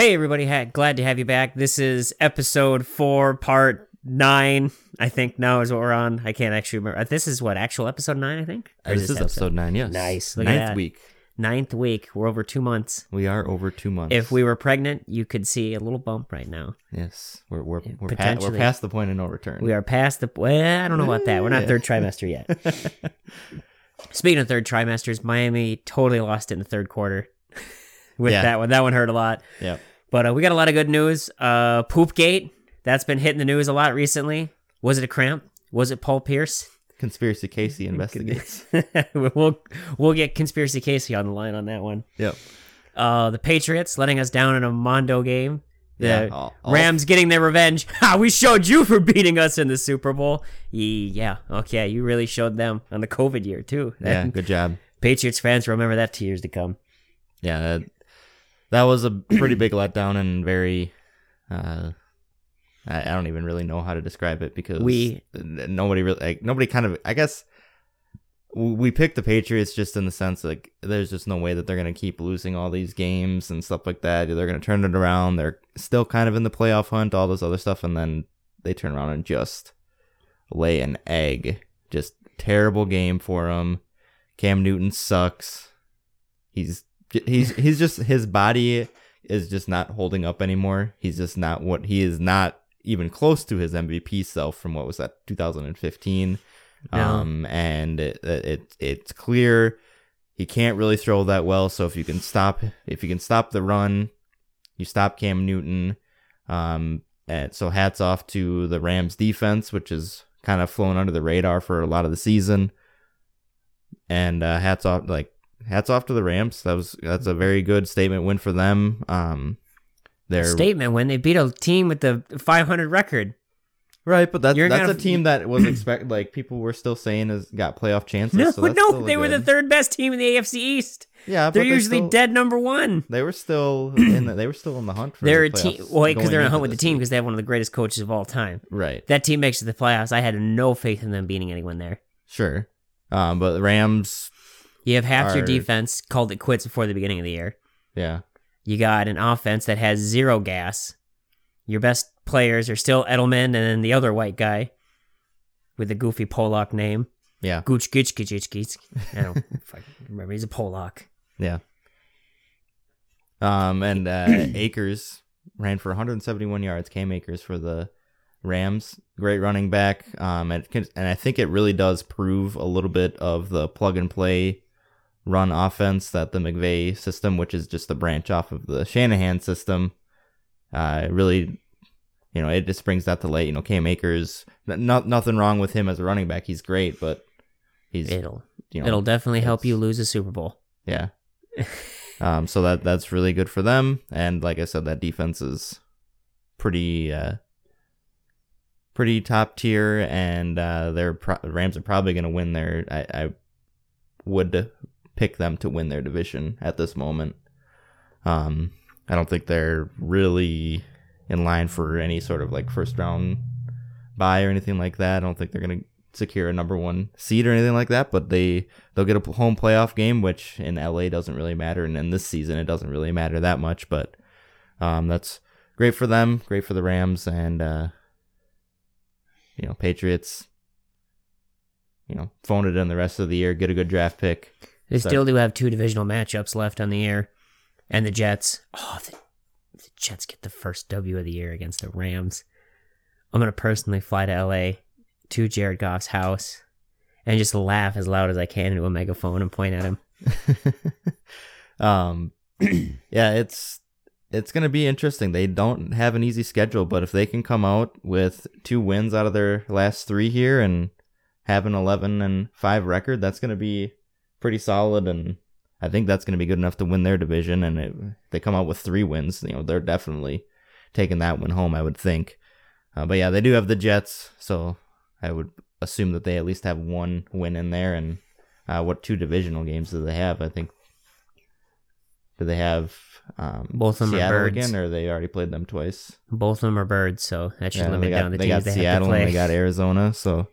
Hey, everybody. Ha- glad to have you back. This is episode four, part nine, I think now is what we're on. I can't actually remember. Uh, This is what, actual episode nine, I think? Or this is episode nine, yes. Nice. Look Ninth week. Ninth week. We're over two months. We are over two months. If we were pregnant, you could see a little bump right now. yes, we're we're we're, pa- we're past the point of no return. We are past the. Well, I don't know about that. We're not third trimester yet. Speaking of third trimesters, Miami totally lost it in the third quarter. With Yeah. that one, that one hurt a lot. yeah, But uh, we got a lot of good news. Uh, Poopgate, that's been hitting the news a lot recently. Was it a cramp? Was it Paul Pierce? conspiracy Casey investigates. we'll we'll get conspiracy Casey on the line on that one. yep. Uh, the Patriots letting us down in a Mondo game. The Yeah, all- all- Rams getting their revenge. Ha! We showed you for beating us in the Super Bowl. Yeah, okay, you really showed them on the COVID year too. Yeah, good job. Patriots fans remember that two years to come. Yeah, that, that was a pretty big letdown and very. Uh, I, I don't even really know how to describe it because We- nobody really like nobody kind of I guess we picked the Patriots just in the sense like there's just no way that they're gonna keep losing all these games and stuff like that. They're gonna turn it around. They're still kind of in the playoff hunt, all this other stuff, and then they turn around and just lay an egg. Just terrible game for them. Cam Newton sucks. He's he's he's just his body is just not holding up anymore. He's just not what he is not even close to his MVP self from what was that 2015. No. Um, and it, it it's clear he can't really throw that well. So if you can stop if you can stop the run, you stop Cam Newton. Um, and so hats off to the Rams defense, which is kind of flown under the radar for a lot of the season. And uh, hats off, like hats off to the Rams. That was that's a very good statement win for them. Um, they're Statement when they beat a team with the 500 record. right, but that, You're that's gonna- a team that was expect like people were still saying has got playoff chances. No, so no, they were the third best team in the AFC East. Yeah, They're usually still- dead number one. They were still in. The, they were still in the hunt for. They're the a team, well, because they're in a hunt with the team because they have one of the greatest coaches of all time. Right. That team makes it to the playoffs. I had no faith in them beating anyone there. Sure. Um, but the Rams, You have half your defense called it quits before the beginning of the year. yeah, You got an offense that has zero gas. Your best players are still Edelman and then the other white guy with the goofy Polak name. yeah, Gooch Gitch Gitch Gitch Gitch. I don't fucking remember. He's a Polak. yeah. Um, and uh, Akers ran for 171 yards. Cam Akers for the Rams, great running back. Um, and, can- and I think it really does prove a little bit of the plug and play run offense that the McVay system, which is just a branch off of the Shanahan system, uh, really, you know, it just brings that to light. You know, Cam Akers, not nothing wrong with him as a running back. He's great, but he's It'll you know, it'll definitely help you lose a Super Bowl. yeah. um, so that that's really good for them, and like I said, that defense is pretty uh, pretty top tier, and uh, their pro- Rams are probably going to win their. I, I would pick them to win their division at this moment. Um, I don't think they're really in line for any sort of like first round buy or anything like that. I don't think they're going to secure a number one seed or anything like that, but they they'll get a home playoff game, which in LA doesn't really matter, and in this season it doesn't really matter that much. But um, that's great for them, great for the Rams, and uh, you know Patriots. You know, phone it in the rest of the year, get a good draft pick. They So- still do have two divisional matchups left on the year, and the Jets. Oh, the, the Jets get the first W of the year against the Rams. I'm gonna personally fly to LA to Jared Goff's house and just laugh as loud as I can into a megaphone and point at him. um, yeah, it's it's gonna be interesting. They don't have an easy schedule, but if they can come out with two wins out of their last three here and have an eleven and five record, that's gonna be pretty solid. And I think that's gonna be good enough to win their division. And it, if they come out with three wins, you know, they're definitely taking that one home. I would think. Uh, but yeah, they do have the Jets, so I would assume that they at least have one win in there. And uh, what two divisional games do they have? I think. Do they have um, Both of them are birds. again, or they already played them twice? Both of them are birds, so that should Yeah, limit got, down the they teams got they Seattle have to play. and they got Arizona, so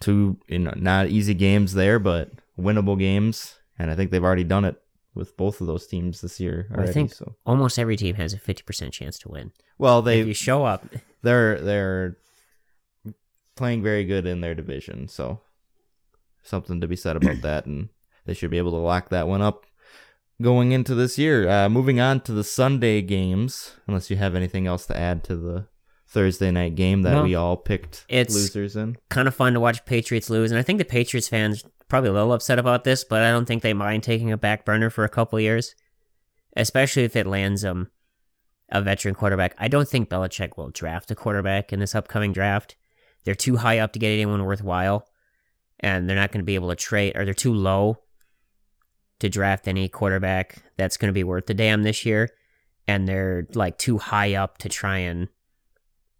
two you know not easy games there, but winnable games, and I think they've already done it with both of those teams this year. I think- so. Almost every team has a fifty percent chance to win. Well, they if you show up, they're they're playing very good in their division, so something to be said about that, and they should be able to lock that one up going into this year. Uh, moving on to the Sunday games, unless you have anything else to add to the Thursday night game that No. we all picked It's- losers in. kind of fun to watch Patriots lose, and I think the Patriots fans probably a little upset about this, but I don't think they mind taking a back burner for a couple years, especially if it lands um a veteran quarterback. I don't think Belichick will draft a quarterback in this upcoming draft. They're too high up to get anyone worthwhile, and they're not going to be able to trade, or they're too low to draft any quarterback that's going to be worth the damn this year, and they're like too high up to try and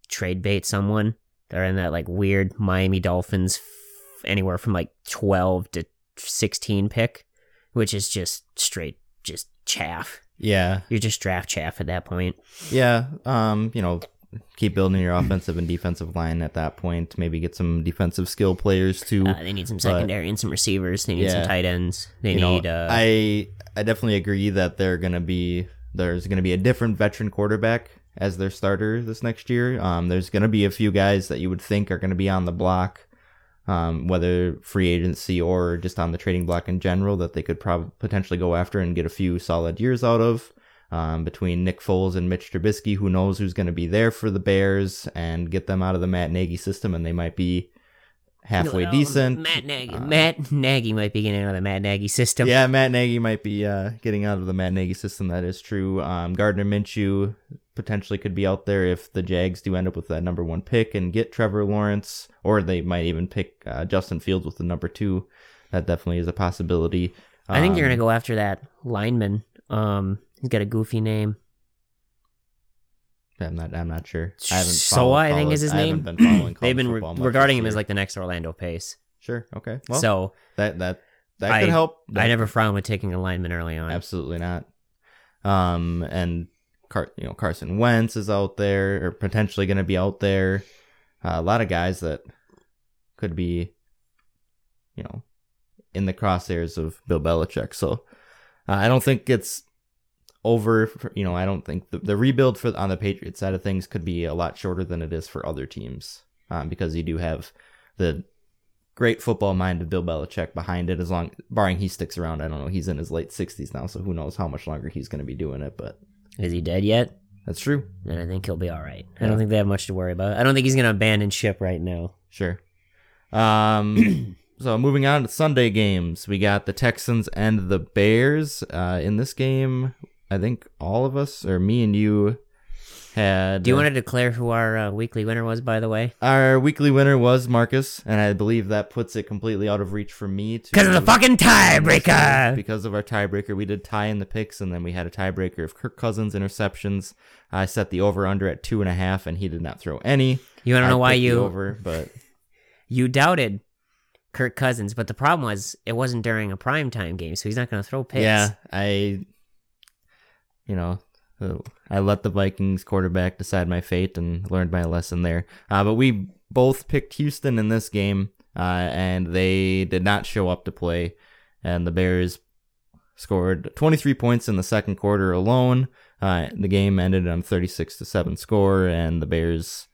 trade bait someone. They're in that like weird Miami Dolphins f- anywhere from like 12 to 16 pick, which is just straight just chaff. Yeah, You're just draft chaff at that point. yeah. Um, you know, keep building your offensive and defensive line at that point. Maybe get some defensive skill players too. Uh, they need some secondary and some receivers. They need Yeah. some tight ends. They you know, need uh I I definitely agree that they're gonna be there's gonna be a different veteran quarterback as their starter this next year. Um, there's gonna be a few guys that you would think are gonna be on the block, um, whether free agency or just on the trading block in general that they could probably potentially go after and get a few solid years out of. Um, between Nick Foles and Mitch Trubisky, who knows who's going to be there for the Bears and get them out of the Matt Nagy system, and they might be halfway Oh, decent. Matt Nagy. Uh, Matt Nagy might be getting out of the Matt Nagy system. yeah, Matt Nagy might be uh, getting out of the Matt Nagy system. That is true. Um, Gardner Minshew potentially could be out there if the Jags do end up with that number one pick and get Trevor Lawrence, or they might even pick uh, Justin Fields with the number two. That definitely is a possibility. I think they're Um, gonna go after that lineman. Um, he's got a goofy name. I'm not. I'm not sure. I haven't. Soa, followed- I think is his I name. been They've been re- regarding him as like the next Orlando Pace. Sure. Okay. Well, so that that that I- could help. I never frown with taking a lineman early on. Absolutely not. Um, and Car- you know Carson Wentz is out there, or potentially going to be out there. Uh, a lot of guys that could be, you know, in the crosshairs of Bill Belichick. So uh, I don't think it's over. For, you know, I don't think the, the rebuild for on the Patriots side of things could be a lot shorter than it is for other teams, um, because you do have the great football mind of Bill Belichick behind it. As long, barring he sticks around, I don't know. He's in his late sixties now, so who knows how much longer he's going to be doing it. But Is he dead yet? that's true. And I think he'll be all right. I don't think they have much to worry about. I don't think he's gonna abandon ship right now. Sure. Um. so moving on to Sunday games, we got the Texans and the Bears. Uh, in this game, I think all of us, or me and you, had. Do you want to declare who our uh, weekly winner was? By the way, Our weekly winner was Marcus, and I believe that puts it completely out of reach for me. to- because of the fucking tiebreaker. Because of our tiebreaker, we did tie in the picks, and then we had a tiebreaker of Kirk Cousins interceptions. I set the over under at two and a half, and he did not throw any. You want to know why you over, but you doubted Kirk Cousins, but the problem was it wasn't during a primetime game, so he's not gonna throw picks. yeah, I, you know, uh, I let the Vikings quarterback decide my fate and learned my lesson there. Uh, but we both picked Houston in this game, uh, and they did not show up to play, and the Bears scored 23 points in the second quarter alone. Uh, the game ended on 36 to 7 score, and the Bears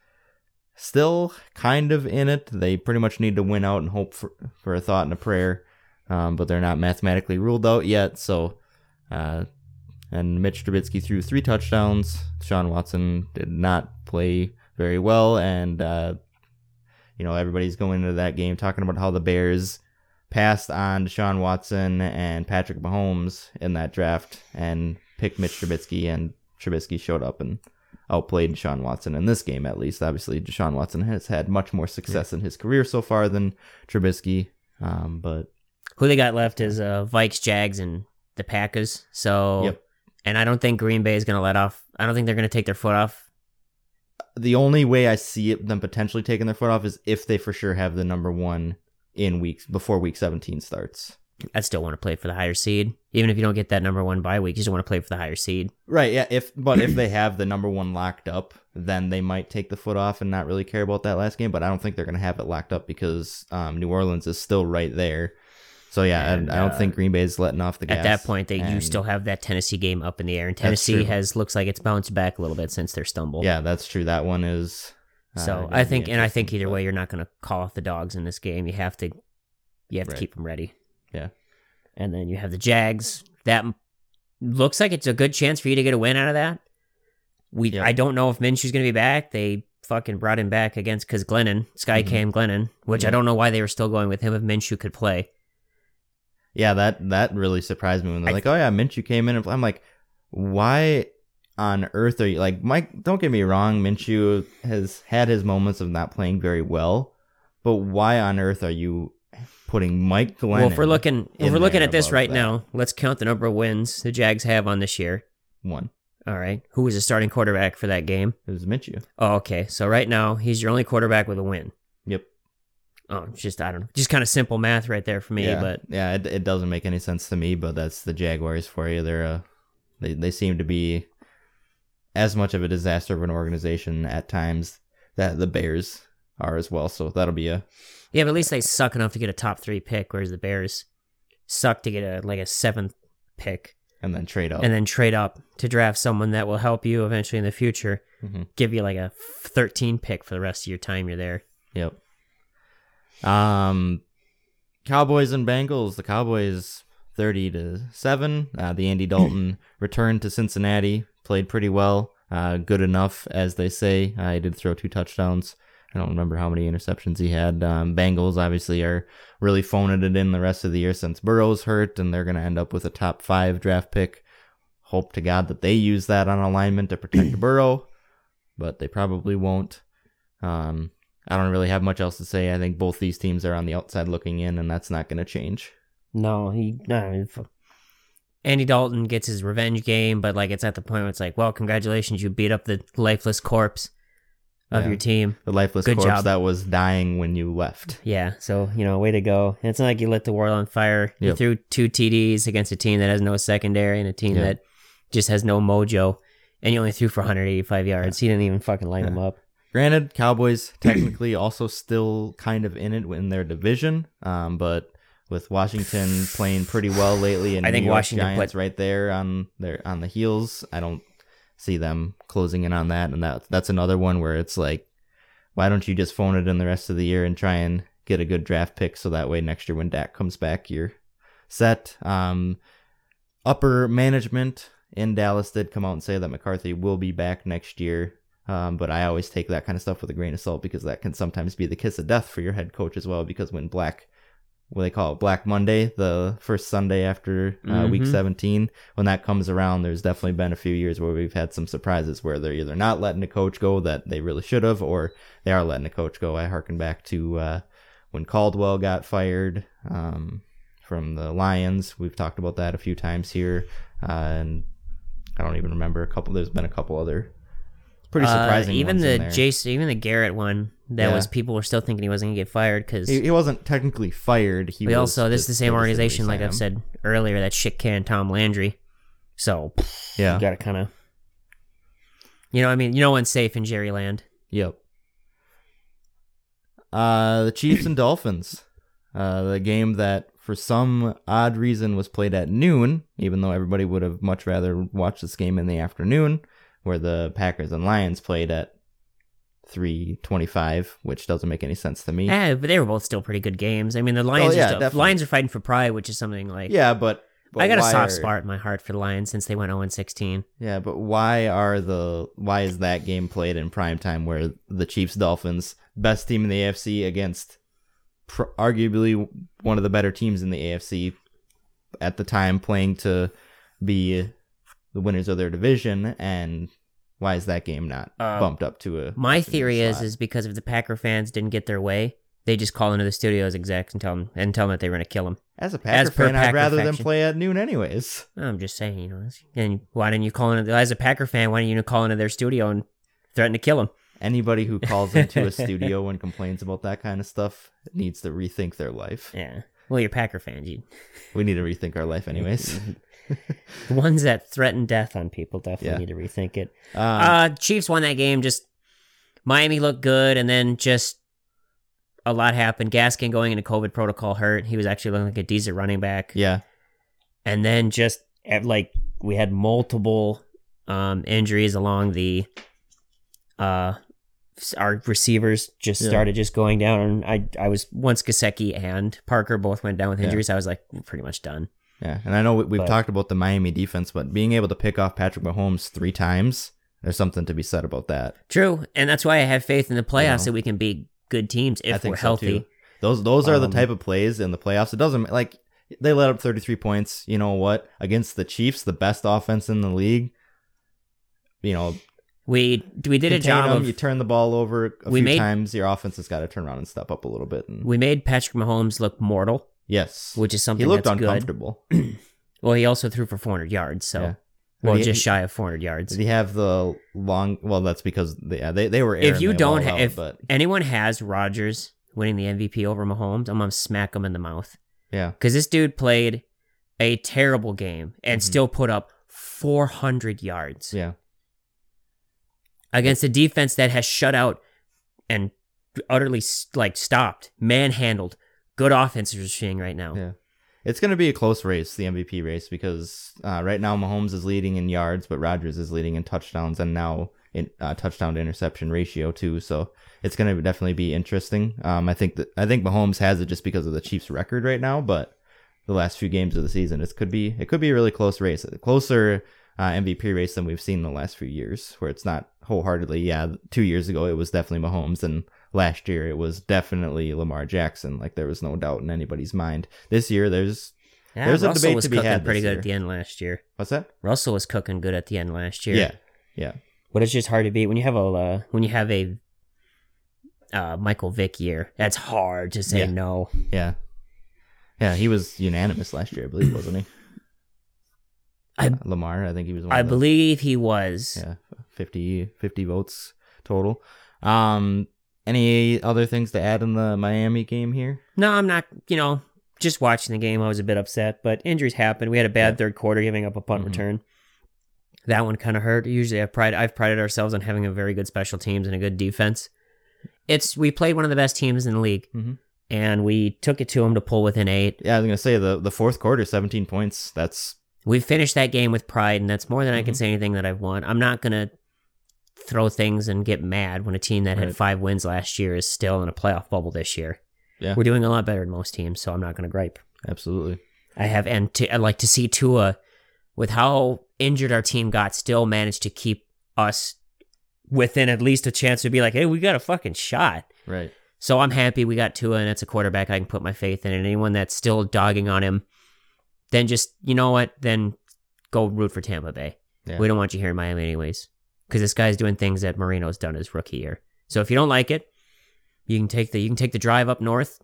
still kind of in it. They pretty much need to win out and hope for, for a thought and a prayer, um, but they're not mathematically ruled out yet. So, uh, and Mitch Trubisky threw three touchdowns. Sean Watson did not play very well, and uh, you know everybody's going into that game talking about how the Bears passed on Deshaun Watson and Patrick Mahomes in that draft and picked Mitch Trubisky, and Trubisky showed up and outplayed Deshaun Watson in this game at least. Obviously, Deshaun Watson has had much more success in his career so far than Trubisky, um, but Who they got left is uh, Vikes, Jags, and the Packers. So, Yep. And I don't think Green Bay is gonna let off. I don't think they're gonna take their foot off. the only way I see it, them potentially taking their foot off is if they for sure have the number one in weeks before week 17 starts. I still want to play for the higher seed, even if you don't get that number one bye week. You just want to play for the higher seed. Right, yeah. If but if they have the number one locked up, then they might take the foot off and not really care about that last game. But I don't think they're gonna have it locked up because um, New Orleans is still right there. So yeah, And, I, I don't uh, think Green Bay is letting off the gas. At that point, they you still have that Tennessee game up in the air, and Tennessee has looks like it's bounced back a little bit since their stumble. Yeah, that's true. That one is. uh, So I think, and I think either way, you're not going to call off the dogs in this game. You have to, you have to keep them ready. Yeah. And then you have the Jags. That looks like it's a good chance for you to get a win out of that. We, Yeah. I don't know if Minshew's going to be back. They fucking brought him back against because Glennon, Skycam Glennon, which I don't know why they were still going with him if Minshew could play. Yeah, that that really surprised me when they're I- like, "Oh yeah, Minshew came in." And I'm like, "Why on earth are you like Mike? Don't get me wrong, Minshew has had his moments of not playing very well, but why on earth are you putting Mike Glennon?" well, if we're looking, if we're looking at this right that. now, let's count the number of wins the Jags have on this year. one, All right, who was the starting quarterback for that game? it was Minshew. Oh, okay. So right now he's your only quarterback with a win. Oh, it's just I don't know, just kind of simple math right there for me. yeah, But yeah, it, it doesn't make any sense to me, but that's the Jaguars for you. They're uh, they they seem to be as much of a disaster of an organization at times that the Bears are as well. So that'll be a yeah, but at least they suck enough to get a top three pick, whereas the Bears suck to get a like a seventh pick and then trade up. and then trade up to draft someone that will help you eventually in the future, Mhm. give you like a thirteen pick for the rest of your time you're there. Yep. Um, Cowboys and Bengals. The Cowboys thirty to seven. Uh, the Andy Dalton returned to Cincinnati. Played pretty well. Uh, good enough, as they say. Uh, he did throw two touchdowns. I don't remember how many interceptions he had. Um, Bengals obviously are really phoning it in the rest of the year since Burrow's hurt, and they're going to end up with a top five draft pick. Hope to God that they use that on a lineman to protect Burrow, but they probably won't. Um, I don't really have much else to say. I think both these teams are on the outside looking in, and that's not going to change. No, he no. if- Andy Dalton gets his revenge game, but like it's at the point where it's like, well, congratulations, you beat up the lifeless corpse of Yeah. your team. The lifeless Good corpse job. that was dying when you left. Yeah, so you know, way to go. And it's not like you lit the world on fire. You threw two TDs against a team that has no secondary and a team Yeah. that just has no mojo, and you only threw for 185 yards. He didn't even fucking light Yeah. them up. Granted, Cowboys technically also still kind of in it in their division, um, but with Washington playing pretty well lately, and I think New York Washington Giants right there on their on the heels, I don't see them closing in on that, and that that's another one where it's like, why don't you just phone it in the rest of the year and try and get a good draft pick so that way next year when Dak comes back, you're set. Um, upper management in Dallas did come out and say that McCarthy will be back next year. Um, but I always take that kind of stuff with a grain of salt because that can sometimes be the kiss of death for your head coach as well. Because when Black, what they call it, Black Monday, the first Sunday after uh, week Mhm. 17, when that comes around, there's definitely been a few years where we've had some surprises where they're either not letting a coach go that they really should have, or they are letting a coach go. I harken back to uh, when Caldwell got fired um, from the Lions. We've talked about that a few times here, uh, and I don't even remember a couple. There's been a couple other pretty Uh, surprising. even the. Jason, even the Garrett one. That Yeah. was people were still thinking he wasn't gonna get fired because He, he wasn't technically fired. He we was also this is the same organization, like I've said earlier, that shit can Tom Landry. So Yeah. you gotta kind of, you know, I mean, you know, one's safe in Jerry Land. Yep. Uh, the Chiefs and Dolphins. Uh, the game that for some odd reason was played at noon, even though everybody would have much rather watched this game in the afternoon, where the Packers and Lions played at 325, which doesn't make any sense to me. Yeah, but they were both still pretty good games. I mean, the Lions, Oh, yeah, are still, definitely. Lions are fighting for pride, which is something like yeah, but, but I got a soft are- spot in my heart for the Lions since they went 0 16. Yeah, but why are the why is that game played in prime time where the Chiefs Dolphins best team in the AFC against pr- arguably one of the better teams in the AFC at the time playing to be the winners of their division and why is that game not Uh, bumped up to a My theory is slot? is because if the Packer fans didn't get their way, they just call into the studios execs and tell them and tell them that they were going to kill them. as a Packer as per fan I'd Packer rather them play at noon anyways. I'm just saying, you know. And why didn't you call in as a Packer fan? Why didn't you call into their studio and threaten to kill them? Anybody who calls into a studio and complains about that kind of stuff needs to rethink their life. Yeah. Well, you're Packer fans. You We need to rethink our life anyways. the ones that threaten death on people definitely Yeah. need to rethink it. Um, Uh, Chiefs won that game. Just Miami looked good, and then just a lot happened. Gaskin going into COVID protocol hurt. He was actually looking like a decent running back. Yeah. And then just at, like we had multiple um, injuries along the uh our receivers just Yeah. started just going down and I I was once Gesicki and Parker both went down with Yeah. injuries. I was like pretty much done. Yeah. And I know we, we've But- talked about the Miami defense, but being able to pick off Patrick Mahomes three times, there's something to be said about that. True, and that's why I have faith in the playoffs know. that we can be good teams if we're so, healthy. too. Those those are the Um, type of plays in the playoffs. It doesn't like they let up 33 points. You know what? Against the Chiefs, the best offense in the league. You know, We we did a job them, of you turn the ball over a We few made- times. Your offense has got to turn around and step up a little bit. And we made Patrick Mahomes look mortal, yes, which is he something looked that's good. uncomfortable. Well, he also threw for 400 yards, so Yeah. well, he- just shy of 400 yards. Did he have the long? Well, that's because they yeah, they, they were. If you don't, ha- out, if but anyone has Rodgers winning the MVP over Mahomes, I'm gonna smack him in the mouth yeah, because this dude played a terrible game and Mhm. still put up 400 yards yeah, against a defense that has shut out and utterly like stopped, manhandled. Good offenses you're seeing right now. yeah. It's going to be a close race, the MVP race, because uh, right now Mahomes is leading in yards, but Rodgers is leading in touchdowns and now in uh, touchdown to interception ratio too. So it's going to definitely be interesting. Um, I think that I think Mahomes has it just because of the Chiefs' record right now, but the last few games of the season, it could be it could be a really close race, a closer uh, MVP race than we've seen in the last few years, where it's not wholeheartedly. Yeah, two years ago it was definitely Mahomes, and last year it was definitely Lamar Jackson. Like there was no doubt in anybody's mind. This year, there's Yeah, There's a debate was to be cooking had pretty good year. at the end last year. what's that? Russell was cooking good at the end last year. Yeah, yeah, but it's just hard to beat when you have a uh, when you have a uh, Michael Vick year. That's hard to say Yeah. no. yeah, yeah. He was unanimous last year, I believe, wasn't he? I- Uh, Lamar, I think he was. I believe he was. Yeah, 50, 50 votes total. Um, any other things to add in the Miami game here? No, I'm not. You know, just watching the game, I was a bit upset, but injuries happen. We had a bad Yeah. third quarter, giving up a punt Mhm. return. That one kind of hurt. Usually, I've pride I've prided ourselves on having a very good special teams and a good defense. It's we played one of the best teams in the league, Mhm. and we took it to them to pull within eight. Yeah, I was gonna say the the fourth quarter, seventeen points. That's we finished that game with pride, and that's more than I can Mhm. say anything that I've won. I'm not gonna throw things and get mad when a team that had five wins last year is still in a playoff bubble this year. Yeah. We're doing a lot better than most teams, so I'm not gonna gripe. absolutely I have, and to, I like to see Tua, with how injured our team got, still managed to keep us within at least a chance to be like, hey, we got a fucking shot. right. So I'm happy we got Tua, and it's a quarterback I can put my faith in. And anyone that's still dogging on him, then just you know what? Then go root for Tampa Bay. Yeah. We don't want you here in Miami anyways, because this guy's doing things that Marino's done his rookie year. So if you don't like it, you can take the you can take the drive up north,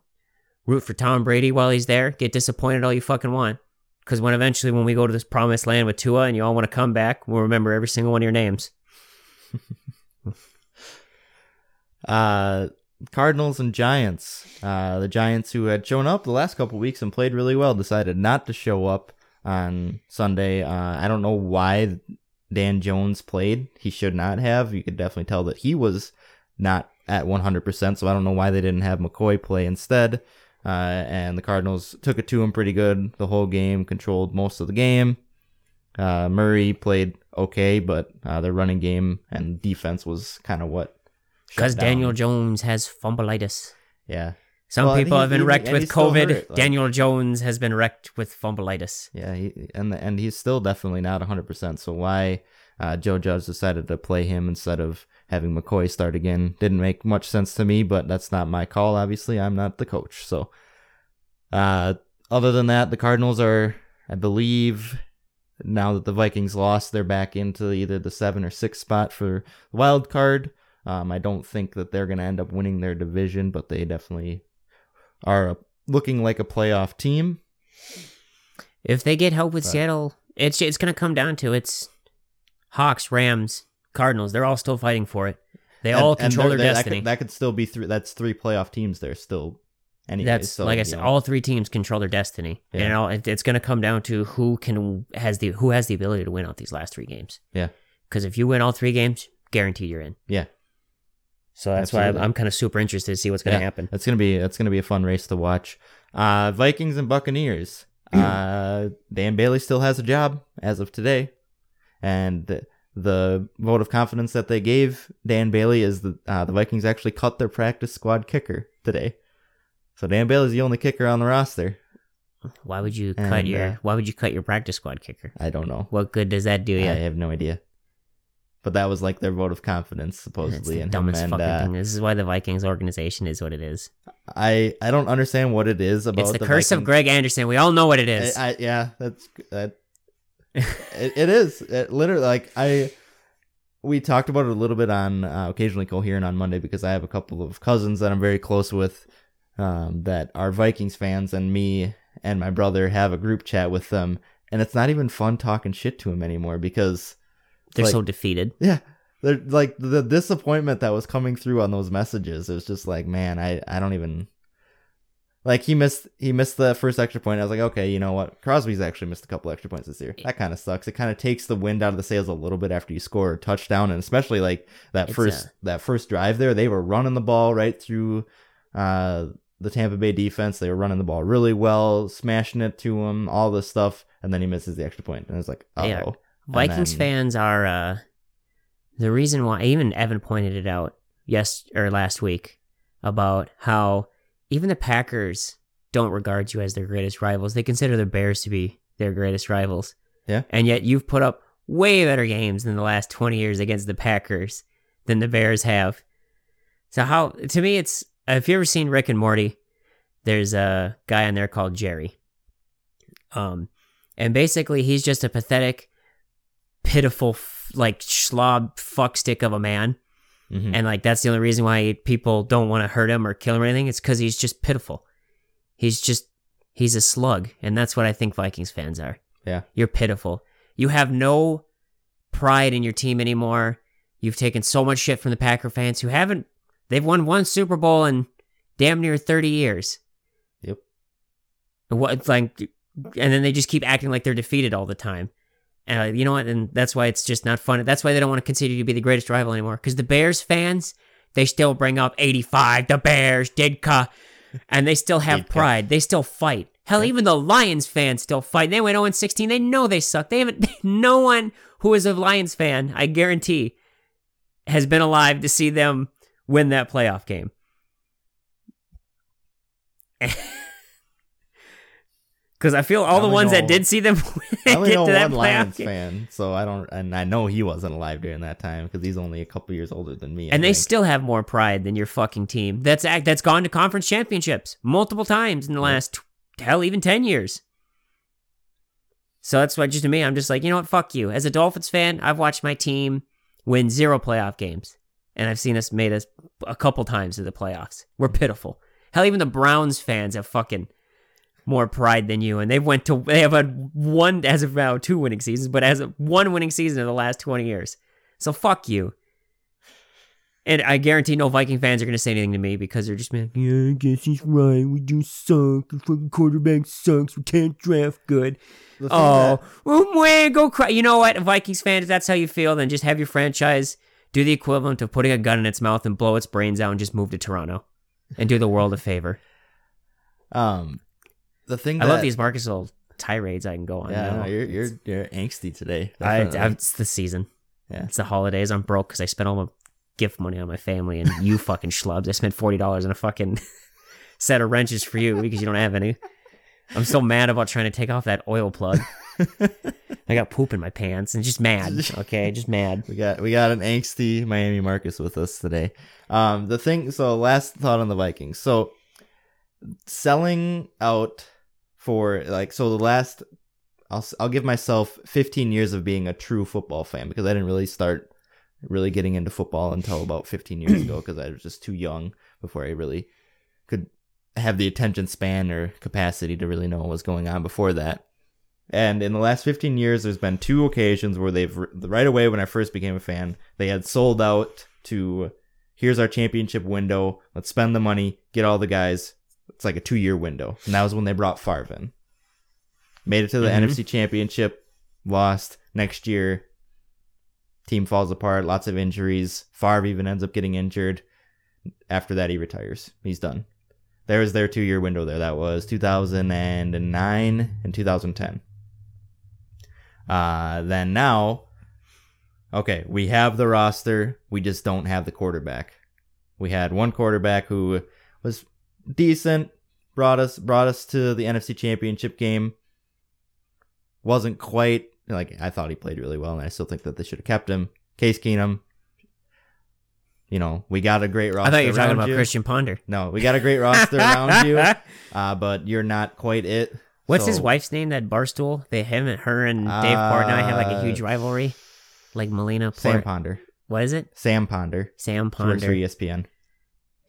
root for Tom Brady while he's there, get disappointed all you fucking want. Because when eventually when we go to this promised land with Tua and you all want to come back, we'll remember every single one of your names. Uh, Cardinals and Giants. Uh, the Giants, who had shown up the last couple weeks and played really well, decided not to show up on Sunday. Uh, I don't know why Dan Jones played. He should not have. You could definitely tell that he was not at 100%, so I don't know why they didn't have McCoy play instead. Uh, and the Cardinals took it to him pretty good the whole game, controlled most of the game. Uh, Murray played okay, but uh, their running game and defense was kind of what. Because. Daniel Jones has fumbleitis. Yeah, Some Well, people have been wrecked with COVID. hurt, like- Daniel Jones has been wrecked with fumbleitis. yeah, he, and and he's still definitely not 100%. So why uh, Joe Judge decided to play him instead of having McCoy start again didn't make much sense to me, but that's not my call. Obviously, I'm not the coach. So, uh, other than that, the Cardinals are, I believe, now that the Vikings lost, they're back into either the seven or six spot for wild card. Um, I don't think that they're going to end up winning their division, but they definitely are looking like a playoff team. If they get help with But- Seattle, it's it's going to come down to it's Hawks, Rams, Cardinals. They're all still fighting for it. They And- all control their destiny. That could, that could still be three. That's three playoff teams. There still. Anyways, That's so, like I said. know, All three teams control their destiny, Yeah. and all, it, it's going to come down to who can has the who has the ability to win out these last three games. Yeah. Because if you win all three games, guaranteed you're in. Yeah. So that's why I'm, I'm kind of super interested to see what's going to Yeah. happen. That's gonna be that's gonna be a fun race to watch. Uh, Vikings and Buccaneers. Uh, Dan Bailey still has a job as of today, and the, the vote of confidence that they gave Dan Bailey is that uh, the Vikings actually cut their practice squad kicker today. So Dan Bailey's the only kicker on the roster. Why would you And, cut your uh, Why would you cut your practice squad kicker? I don't know. What good does that do you? I have no idea. But that was like their vote of confidence, supposedly. the him. dumbest And, fucking uh, thing. This is why the Vikings organization is what it is. I I don't understand what it is about It's the, the curse of Greg Anderson. We all know what it is. I, I, yeah, that's that. it, it is it literally like I. We talked about it a little bit on uh, occasionally coherent on Monday because I have a couple of cousins that I'm very close with, um, that are Vikings fans, and me and my brother have a group chat with them, and it's not even fun talking shit to them anymore because They're like- so defeated. yeah, they're like the disappointment that was coming through on those messages. It was just like, man, I I don't even like he missed he missed the first extra point. I was like, okay, you know what? Crosby's actually missed a couple extra points this year. That kind of sucks. It kind of takes the wind out of the sails a little bit after you score a touchdown, and especially like that It's, first uh, that first drive there, they were running the ball right through uh the Tampa Bay defense. They were running the ball really well, smashing it to him, all this stuff, and then he misses the extra point, and it's like, oh, Vikings then- fans are uh, the reason why. Even Evan pointed it out yes or last week about how even the Packers don't regard you as their greatest rivals. They consider the Bears to be their greatest rivals. Yeah. and yet you've put up way better games in the last twenty years against the Packers than the Bears have. So how to me it's if you ever seen Rick and Morty, there's a guy on there called Jerry. Um, and basically he's just a pathetic pitiful like schlob fuckstick of a man. Mhm. and like that's the only reason why people don't want to hurt him or kill him or anything. It's because he's just pitiful. He's just he's a slug. And that's what i think vikings fans are. Yeah. you're pitiful. You have no pride in your team anymore. You've taken so much shit from the packer fans who haven't they've won one super bowl in damn near 30 years. Yep. what like and then they just keep acting like they're defeated all the time uh, you know what? And that's why it's just not fun. That's why they don't want to consider you to be the greatest rival anymore. Because the Bears fans, they still bring up 85, the Bears, Ditka, and they still have pride. They still fight. Hell, even the Lions fans still fight. They went 0 16. They know they suck. They haven't, no one who is a Lions fan, I guarantee, has been alive to see them win that playoff game. Because I feel all I the ones that did see them I only get know to that one playoff Lions game. fan, so I don't, and I know he wasn't alive during that time because he's only a couple years older than me. I and they think. still have more pride than your fucking team. That's act that's gone to conference championships multiple times in the last hell even ten years. So that's why just to me, I'm just like, you know what, fuck you. As a Dolphins fan, I've watched my team win zero playoff games, and I've seen us made us a couple times to the playoffs. We're pitiful. Hell, even the Browns fans have fucking more pride than you, and they've went to they have had one as of now two winning seasons, but as of one winning season in the last twenty years. So fuck you. And I guarantee no Viking fans are going to say anything to me because they're just like, yeah, I guess he's right. We do suck. The fucking quarterback sucks. We can't draft good. Oh, that- well, go cry. You know what, Vikings fans, if that's how you feel, then just have your franchise do the equivalent of putting a gun in its mouth and blow its brains out and just move to Toronto and do the world a favor. um, the thing I that, love these Marcus little tirades I can go on. Yeah, now. no, you're you're you're angsty today. I. I, it's the season. Yeah. It's the holidays. I'm broke because I spent all my gift money on my family and you fucking schlubs. I spent forty dollars on a fucking set of wrenches for you because you don't have any. I'm still mad about trying to take off that oil plug. I got poop in my pants and just mad. Okay, just mad. We got we got an angsty Miami Marcus with us today. Um, the thing. So last thought on the Vikings. So selling out for like so the last. I'll I'll give myself 15 years of being a true football fan because I didn't really start really getting into football until about 15 years ago because I was just too young before I really could have the attention span or capacity to really know what was going on before that. And in the last 15 years, there's been two occasions where they've, right away when I first became a fan, they had sold out to here's our championship window. Let's spend the money, get all the guys. It's like a two year window. And that was when they brought Favre in. Made it to the Mhm. NFC championship, lost. Next year, team falls apart, lots of injuries. Favre even ends up getting injured. After that, he retires. He's done. There was their two year window there. That was 2009 and 2010. Uh, then now, okay, we have the roster. We just don't have the quarterback. We had one quarterback who was decent, brought us brought us to the NFC Championship game. Wasn't quite like I thought he played really well, and I still think that they should have kept him. Case Keenum. You know, we got a great roster. I thought you were talking about you. Christian Ponder. No, we got a great roster around you, uh, but you're not quite it. What's So- his wife's name? That Barstool. They him and her and Dave Portnoy have like a Uh, huge rivalry. Like Melina Sam Ponder. What is it? Sam Ponder. Sam She works for Ponder. ESPN.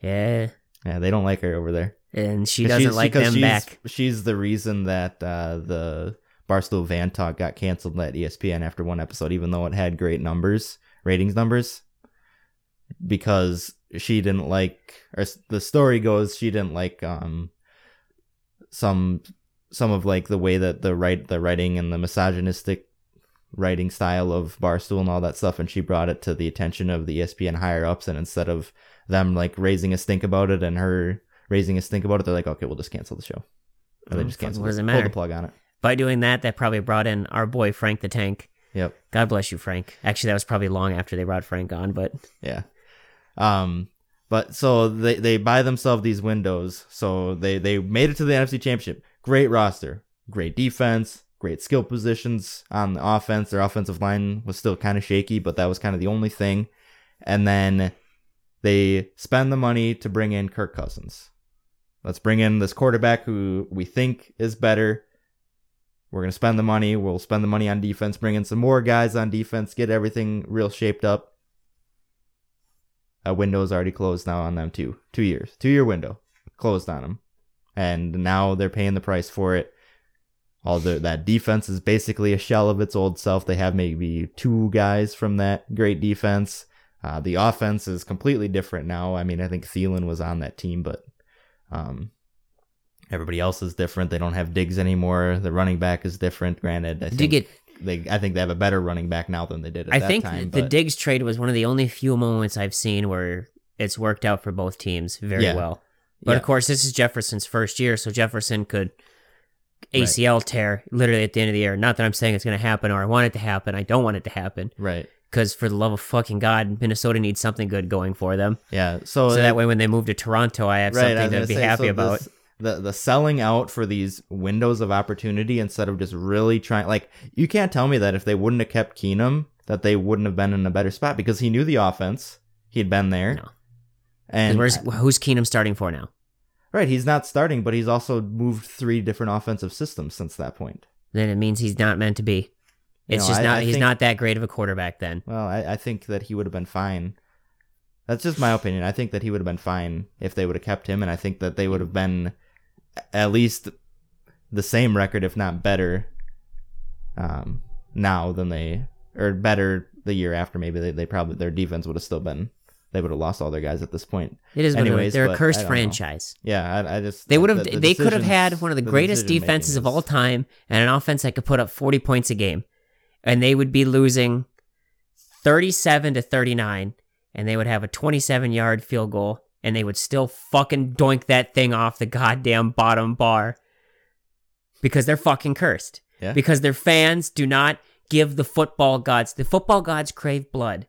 Yeah, Yeah, they don't like her over there. and she doesn't like them she's, back. She's the reason that uh, the Barstool Van Talk got canceled at ESPN after one episode, even though it had great numbers, ratings numbers, because she didn't like, or the story goes, she didn't like um some some of like the way that the write the writing and the misogynistic writing style of Barstool and all that stuff, and she brought it to the attention of the ESPN higher ups, and instead of them like raising a stink about it and her raising a stink about it, they're like, okay, we'll just cancel the show. And they Oh, just cancel. canceled what does it Pull the plug on it. By doing that, that probably brought in our boy Frank the Tank. Yep. God bless you, Frank. Actually, that was probably long after they brought Frank on, but Yeah. Um but so they they buy themselves these windows. So they they made it to the NFC Championship. Great roster, great defense, great skill positions on the offense. Their offensive line was still kind of shaky, but that was kind of the only thing. And then they spend the money to bring in Kirk Cousins. Let's bring in this quarterback who we think is better. We're going to spend the money. We'll spend the money on defense, bring in some more guys on defense, get everything real shaped up. A window's already closed now on them too. Two years, two year window closed on them, and now they're paying the price for it. All the that defense is basically a shell of its old self. They have maybe two guys from that great defense. Uh, the offense is completely different now. I mean, I think Thielen was on that team, but um, everybody else is different. They don't have Diggs anymore. The running back is different. Granted, I think they I think they have a better running back now than they did at I think time. the but- Diggs trade was one of the only few moments I've seen where it's worked out for both teams very Yeah. well. But Yeah. of course, this is Jefferson's first year, so Jefferson could ACL tear literally at the end of the year. Not that I'm saying it's going to happen or I want it to happen. I don't want it to happen right. Because, for the love of fucking God, Minnesota needs something good going for them. Yeah. So, So it- that way, when they move to Toronto, I have right, something was to be say, happy so about. this- the the selling out for these windows of opportunity instead of just really trying like you can't tell me that if they wouldn't have kept Keenum that they wouldn't have been in a better spot because he knew the offense. He'd been there. No. And where's, who's Keenum starting for now? right, he's not starting, but he's also moved three different offensive systems since that point. Then it means he's not meant to be. It's know, just I- not. I he's think- not that great of a quarterback. Then Well, I, I think that he would have been fine. That's just my opinion. I think that he would have been fine if they would have kept him, and I think that they would have been at least the same record, if not better, um, now than they or better the year after. Maybe they, they probably their defense would have still been. They would have lost all their guys at this point. it is. What it is. Anyways, They're a cursed don't know. franchise. Yeah, I, I just They would have. the- the they could have had one of the, the greatest defenses of all time and an offense that could put up forty points a game, and they would be losing thirty-seven to thirty-nine, and they would have a twenty-seven yard field goal, and they would still fucking doink that thing off the goddamn bottom bar because they're fucking cursed. Yeah. Because their fans do not give the football gods. The football gods crave blood.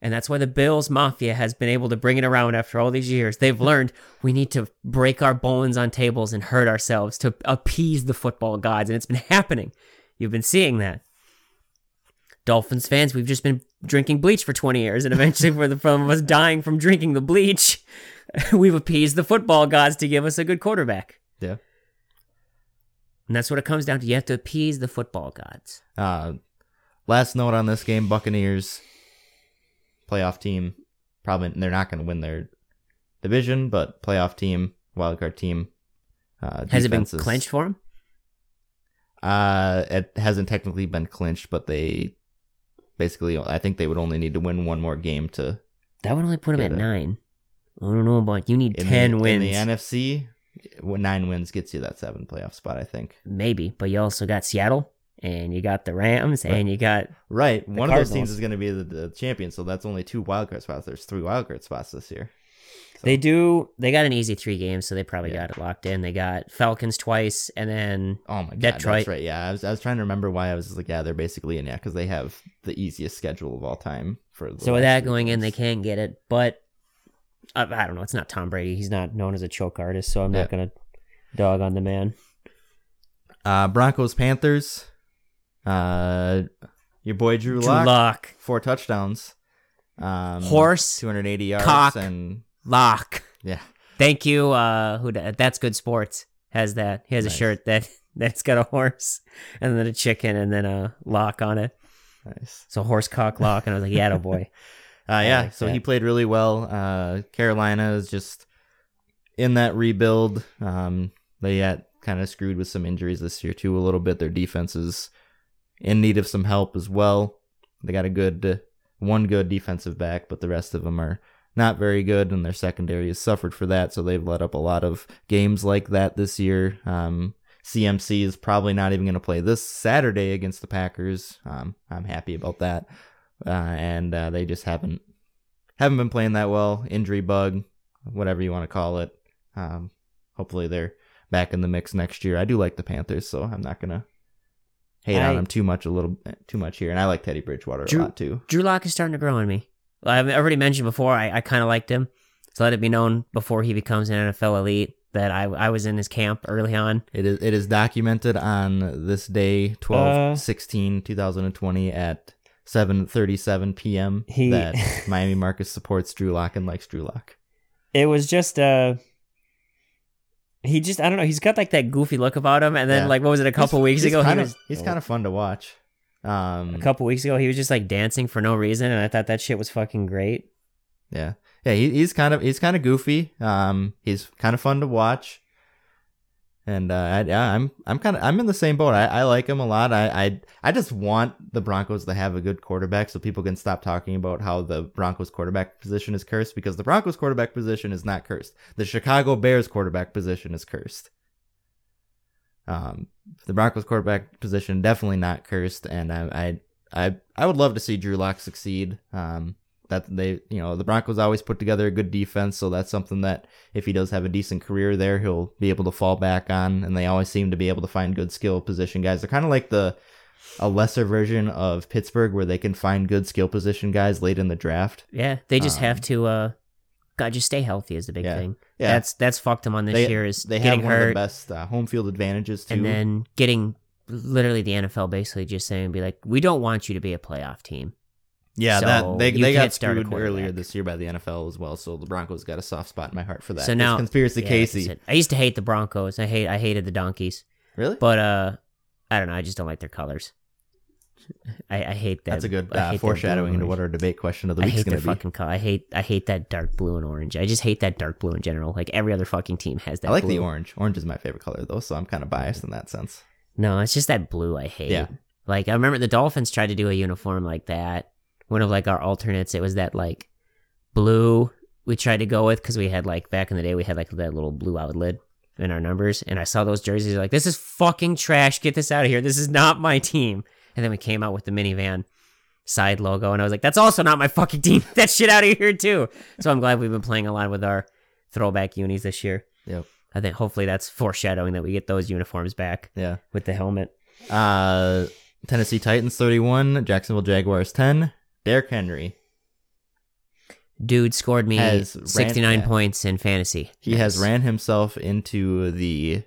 And that's why the Bills Mafia has been able to bring it around after all these years. They've learned we need to break our bones on tables and hurt ourselves to appease the football gods. And it's been happening. You've been seeing that. Dolphins fans, we've just been drinking bleach for 20 years. And eventually, for the from us dying from drinking the bleach, we've appeased the football gods to give us a good quarterback. Yeah. And that's what it comes down to. You have to appease the football gods. Uh, last note on this game: Buccaneers playoff team. Probably they're not going to win their division, but playoff team, wildcard team. Uh, Has it been clinched for them? Uh, it hasn't technically been clinched, but they basically, I think they would only need to win one more game to That would only put them at it. nine. I don't know about you. Need in ten the, wins, in the NFC. Nine wins gets you that seven playoff spot, I think. maybe. But you also got Seattle, and you got the Rams, Right. and you got Right, one of those teams is going to be the, the champion, so that's only two wildcard spots. There's three wildcard spots this year. They do. They got an easy three games, so they probably Yeah. got it locked in. They got Falcons twice, and then Oh my god, Detroit. that's right. Yeah, I was I was trying to remember why I was like, yeah, they're basically in yeah, because they have the easiest schedule of all time for. The so with that going in, they can't get it. But I, I don't know. It's not Tom Brady. He's not known as a choke artist, so I'm not gonna dog on the man. Uh, Broncos Panthers. Uh, your boy Drew, Drew Lock, Lock, four touchdowns. Um, horse, 280 yards cock. and lock. yeah, Thank you. Uh, who? da- That's good sports. Has that? He has a shirt that that's got a horse and then a chicken and then a lock on it. nice. So horse cock lock, and I was like, yeah, oh boy. Uh, yeah, like so that. he played really well. Uh, Carolina is just in that rebuild. Um, they got kind of screwed with some injuries this year too, a little bit. Their defense is in need of some help as well. They got a good uh, one good defensive back, but the rest of them are not very good, and their secondary has suffered for that. So they've let up a lot of games like that this year. Um, CMC is probably not even going to play this Saturday against the Packers. Um, I'm happy about that, uh, and uh, they just haven't haven't been playing that well. Injury bug, whatever you want to call it. Um, hopefully they're back in the mix next year. I do like the Panthers, so I'm not gonna hate I- on them too much. A little too much here, and I like Teddy Bridgewater Drew- a lot too. Drew Lock is starting to grow on me. I've already mentioned before. I, I kind of liked him. So let it be known before he becomes an NFL elite that I I was in his camp early on. It is it is documented on this day 12 Uh, 16 2020 at 7:37 p.m. He- that Miami Marcus supports Drew Lock and likes Drew Lock. It was just uh he just I don't know. He's got like that goofy look about him, and then Yeah. like what was it a couple weeks ago? kind he of was he's kind of fun to watch. Um, a couple weeks ago he was just like dancing for no reason, and I thought that shit was fucking great. Yeah, yeah. He, he's kind of he's kind of goofy. Um, he's kind of fun to watch. And uh, I, yeah, I'm I'm kind of I'm in the same boat. I, I like him a lot. I, I I just want the Broncos to have a good quarterback so people can stop talking about how the Broncos quarterback position is cursed because the Broncos quarterback position is not cursed. The Chicago Bears quarterback position is cursed. Um, the Broncos quarterback position definitely not cursed, and I I I, I would love to see Drew Lock succeed. Um, that they you know the Broncos always put together a good defense, so that's something that if he does have a decent career there, he'll be able to fall back on. And they always seem to be able to find good skill position guys. They're kind of like the a lesser version of Pittsburgh, where they can find good skill position guys late in the draft. Yeah, they just have Um, to uh God just stay healthy is the big Yeah. thing. Yeah, That's that's fucked him on this they, year is they have getting one of the best uh, home field advantages too. and then getting literally the NFL basically just saying be like, We don't want you to be a playoff team. yeah, so that they they got can't start a screwed earlier this year by the NFL as well. So the Broncos got a soft spot in my heart for that. So It's now- conspiracy Yeah, Casey. I used to hate the Broncos. I hate I hated the donkeys. really? But uh I don't know, I just don't like their colors. I, I hate that. That's a good uh, foreshadowing blue into what our debate question of the week is going to be. fucking color. I hate I hate that dark blue and orange. I just hate that dark blue in general. Like every other fucking team has that. I like the orange. Orange is my favorite color though, so I'm kind of biased in that sense. No, it's just that blue I hate. Yeah. Like I remember the Dolphins tried to do a uniform like that. One of like our alternates, it was that like blue we tried to go with because we had like back in the day we had like that little blue outlet in our numbers, and I saw those jerseys like this is fucking trash. Get this out of here. This is not my team. And then we came out with the minivan side logo, and I was like, that's also not my fucking team. that shit out of here too. So I'm glad we've been playing a lot with our throwback unis this year. Yep. I think hopefully that's foreshadowing that we get those uniforms back Yeah. with the helmet. Uh, Tennessee Titans 31, Jacksonville Jaguars 10. Derrick Henry. Dude scored me Has ran- 69 points in fantasy. He has ran himself into the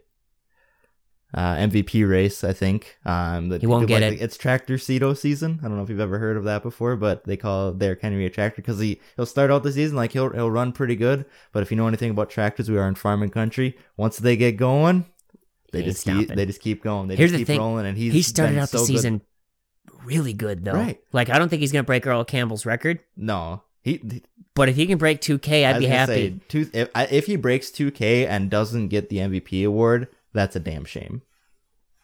uh, MVP race, I think. Um, that He won't get like it. It's tractor Cedo season. I don't know if you've ever heard of that before, but they call Derrick Henry a tractor because he he'll start out the season like he'll he'll run pretty good. But if you know anything about tractors, we are in farming country. Once they get going, they He just keep, they just keep going. They Here's just the thing. rolling, and he's he started out the so good. season really good though. Right. Like I don't think he's gonna break Earl Campbell's record, No, he but if he can break 2K, I I'd be happy. say, two, if, if he breaks 2K and doesn't get the MVP award, that's a damn shame.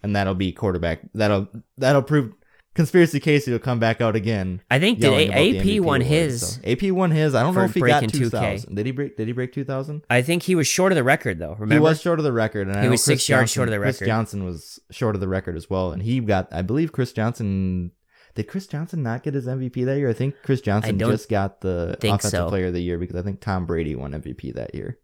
And that'll be quarterback. That'll that'll prove conspiracy Casey will come back out again. I think did A- AP won award, his. so. AP won his. I don't know if he got 2000. Did he break? Did he break 2000? I think he was short of the record though. Remember? He was short of the record, and He know was six Chris yards Johnson- short of the record. Chris. Johnson was short of the record as well, and he got. I believe Chris Johnson. did Chris Johnson not get his MVP that year? I think Chris Johnson just got the offensive so. player of the year because I think Tom Brady won MVP that year.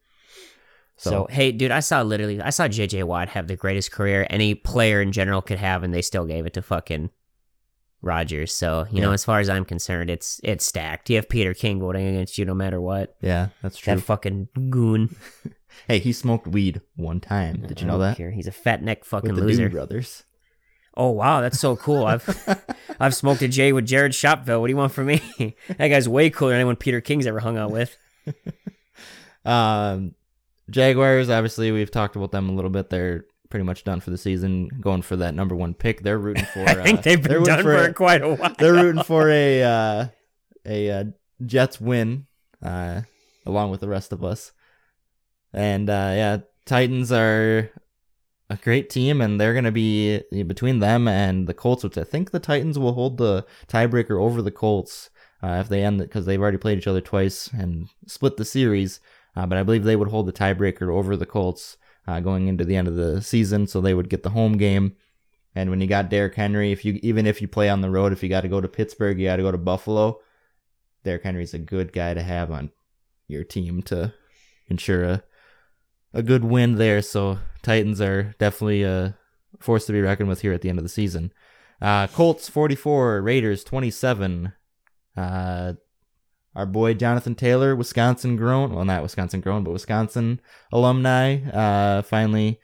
So, So, hey, dude, I saw literally, I saw JJ Watt have the greatest career any player in general could have, and they still gave it to fucking Rodgers. So, you know, as far as I'm concerned, it's it's stacked. You have Peter King voting against you no matter what. yeah, that's true. That fucking goon. hey, he smoked weed one time. Did you know that? care. He's a fat neck fucking With the loser. Brothers. Oh wow, that's so cool. I've I've smoked a J with Jared Shopville. What do you want from me? that guy's way cooler than anyone Peter King's ever hung out with. Um, Jaguars, obviously, we've talked about them a little bit. They're pretty much done for the season, going for that number one pick. They're rooting for. I think uh, they've been done for, a- quite a while. they're rooting for a uh, a uh, Jets win, uh, along with the rest of us. And uh, yeah, Titans are a great team, and they're going to be between them and the Colts, which I think the Titans will hold the tiebreaker over the Colts uh, if they end it because they've already played each other twice and split the series. Uh, but I believe they would hold the tiebreaker over the Colts uh, going into the end of the season, so they would get the home game. And when you got Derrick Henry, if you even if you play on the road, if you got to go to Pittsburgh, you got to go to Buffalo. Derrick Henry's a good guy to have on your team to ensure a a good win there. So Titans are definitely a force to be reckoned with here at the end of the season. Uh, Colts forty four, Raiders twenty seven. Uh, our boy Jonathan Taylor, Wisconsin grown, well not Wisconsin grown, but Wisconsin alumni, uh, finally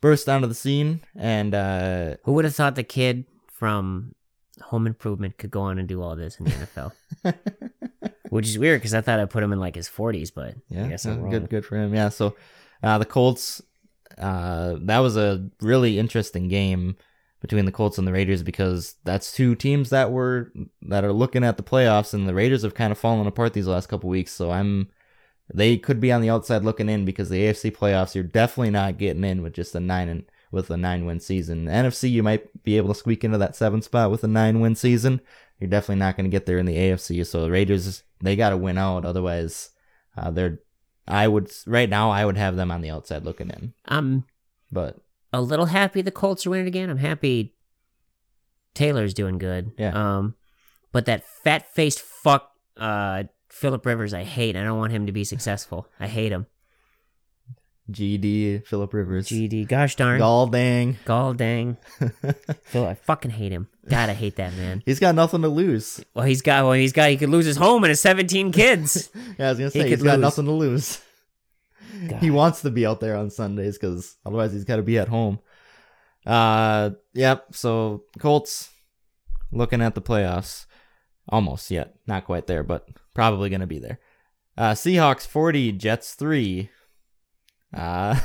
burst onto the scene and uh, Who would have thought the kid from Home Improvement could go on and do all this in the NFL? Which is weird because I thought I put him in like his 40s, but Yeah, I guess I'm wrong. good, good for him. Yeah, so uh, the Colts, uh, that was a really interesting game between the Colts and the Raiders because that's two teams that were that are looking at the playoffs, and the Raiders have kind of fallen apart these last couple weeks. So I'm, they could be on the outside looking in because the AFC playoffs, you're definitely not getting in with just a nine and with a nine win season. The NFC, you might be able to squeak into that seven spot with a nine win season. You're definitely not going to get there in the AFC. So the Raiders, they got to win out, otherwise, uh, they're. I would right now. I would have them on the outside looking in, I'm but a little happy the Colts are winning again. I'm happy Taylor's doing good. Yeah. Um, but that fat faced fuck, uh, Philip Rivers, I hate. I don't want him to be successful. I hate him. GD Philip Rivers, GD, gosh darn, Gall dang. gall dang, Phil, I fucking hate him. God, I hate that man. He's got nothing to lose. Well, he's got, well, he's got, he could lose his home and his 17 kids. Yeah, I was gonna say he has could got lose. nothing to lose. God. He wants to be out there on Sundays because otherwise he's got to be at home. Uh, yep. So Colts looking at the playoffs, almost yet, not quite there, but probably gonna be there. Uh, Seahawks forty, Jets three. Uh,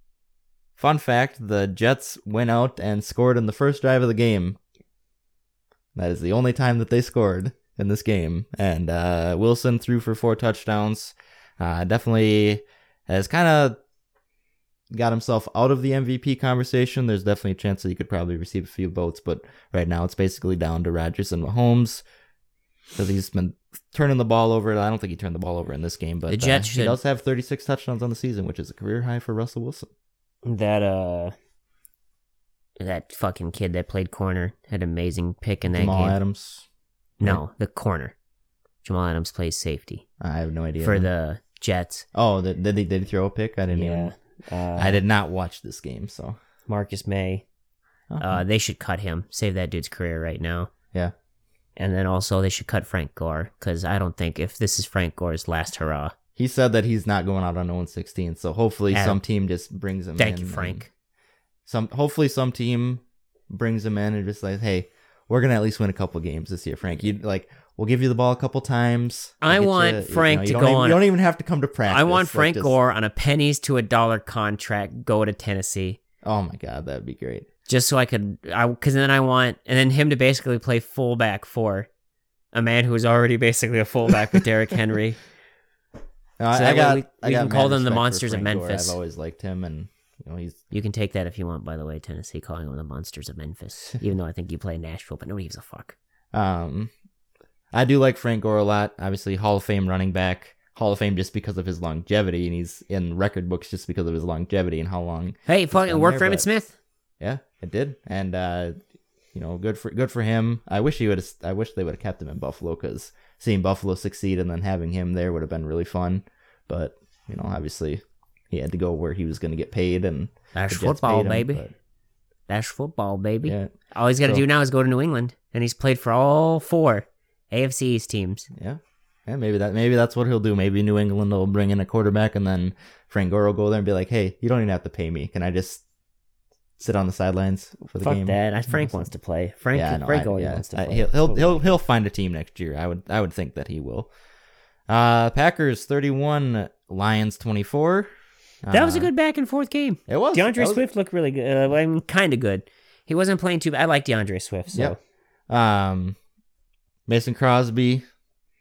fun fact: the Jets went out and scored in the first drive of the game. That is the only time that they scored in this game, and uh, Wilson threw for four touchdowns. Uh, definitely has kind of got himself out of the MVP conversation. There's definitely a chance that he could probably receive a few votes, but right now it's basically down to Rodgers and Mahomes because he's been turning the ball over. I don't think he turned the ball over in this game, but The Jets uh, should- he does have 36 touchdowns on the season, which is a career high for Russell Wilson. that, uh, that fucking kid that played corner had an amazing pick in that Jamal game. Adams. No, the corner. Jamal Adams plays safety I have no idea. for the Jets. oh, did, he did throw a pick? I didn't even. Uh, I did not watch this game, so Marcus Maye. Uh, they should cut him. Save that dude's career right now. yeah. And then also they should cut Frank Gore because I don't think if this is Frank Gore's last hurrah. He said that he's not going out on 0 16, so hopefully Adam. some team just brings him Thank in you, Frank. some hopefully some team brings him in and just like, hey, we're gonna at least win a couple games this year, Frank. You like, we'll give you the ball a couple times. We'll I want you- Frank you to don't go even, on- You don't even have to come to practice. I want like, Frank just- Gore on a pennies to a dollar contract. Go to Tennessee Oh my god, that'd be great. just so I could. I because then I want and then him to basically play fullback for a man who is already basically a fullback with Derrick Henry. No, So I way got. we- I we got can call them the Monsters of Frank Gore. Memphis. I've always liked him, and you know he's You can take that if you want, by the way, Tennessee calling them the Monsters of Memphis. Even though I think you play in Nashville, but nobody gives a fuck. Um, I do like Frank Gore a lot. Obviously, Hall of Fame running back. Hall of Fame just because of his longevity, and he's in record books just because of his longevity and how long. Hey, fucking down work there, for Emmitt Smith. Yeah, it did, and uh, you know, good for good for him. I wish he would. I wish they would have kept him in Buffalo because seeing Buffalo succeed and then having him there would have been really fun. But you know, obviously, he had to go where he was going to get paid, and That's football, him, baby. but, That's football, baby. yeah, All he's got to So- do now is go to New England, and he's played for all four AFC East teams. yeah, yeah. Maybe that. Maybe that's what he'll do. Maybe New England will bring in a quarterback, and then Frank Gore will go there and be like, "Hey, you don't even have to pay me. Can I just sit on the sidelines for the Fuck game?" that. I, Frank wants to play. Frank, yeah, no, Frank I- yeah. wants to I- play. he'll he'll he'll he'll find a team next year. I would I would think that he will. Uh, Packers thirty one, Lions twenty four. that was a good back and forth game. It was D'Andre was- Swift looked really good. Uh, I mean, kind of good. He wasn't playing too bad. I like D'Andre Swift. So Yeah. Um, Mason Crosby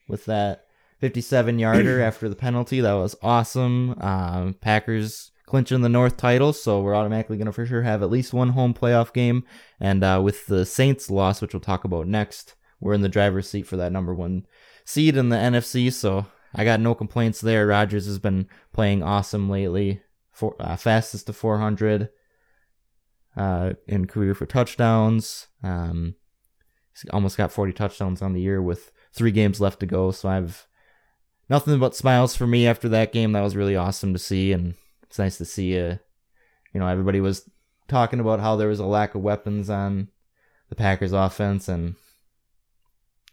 with that 57 yarder after the penalty. That was awesome. Um, Packers clinching the North title, so we're automatically going to for sure have at least one home playoff game. And uh, with the Saints loss, which we'll talk about next, we're in the driver's seat for that number one seed in the NFC. So I got no complaints there. Rodgers has been playing awesome lately. For, uh, fastest to 400 uh, in career for touchdowns. Um, he's almost got 40 touchdowns on the year with three games left to go. So I've nothing but smiles for me after that game. That was really awesome to see, and it's nice to see. Uh, you know, everybody was talking about how there was a lack of weapons on the Packers offense, and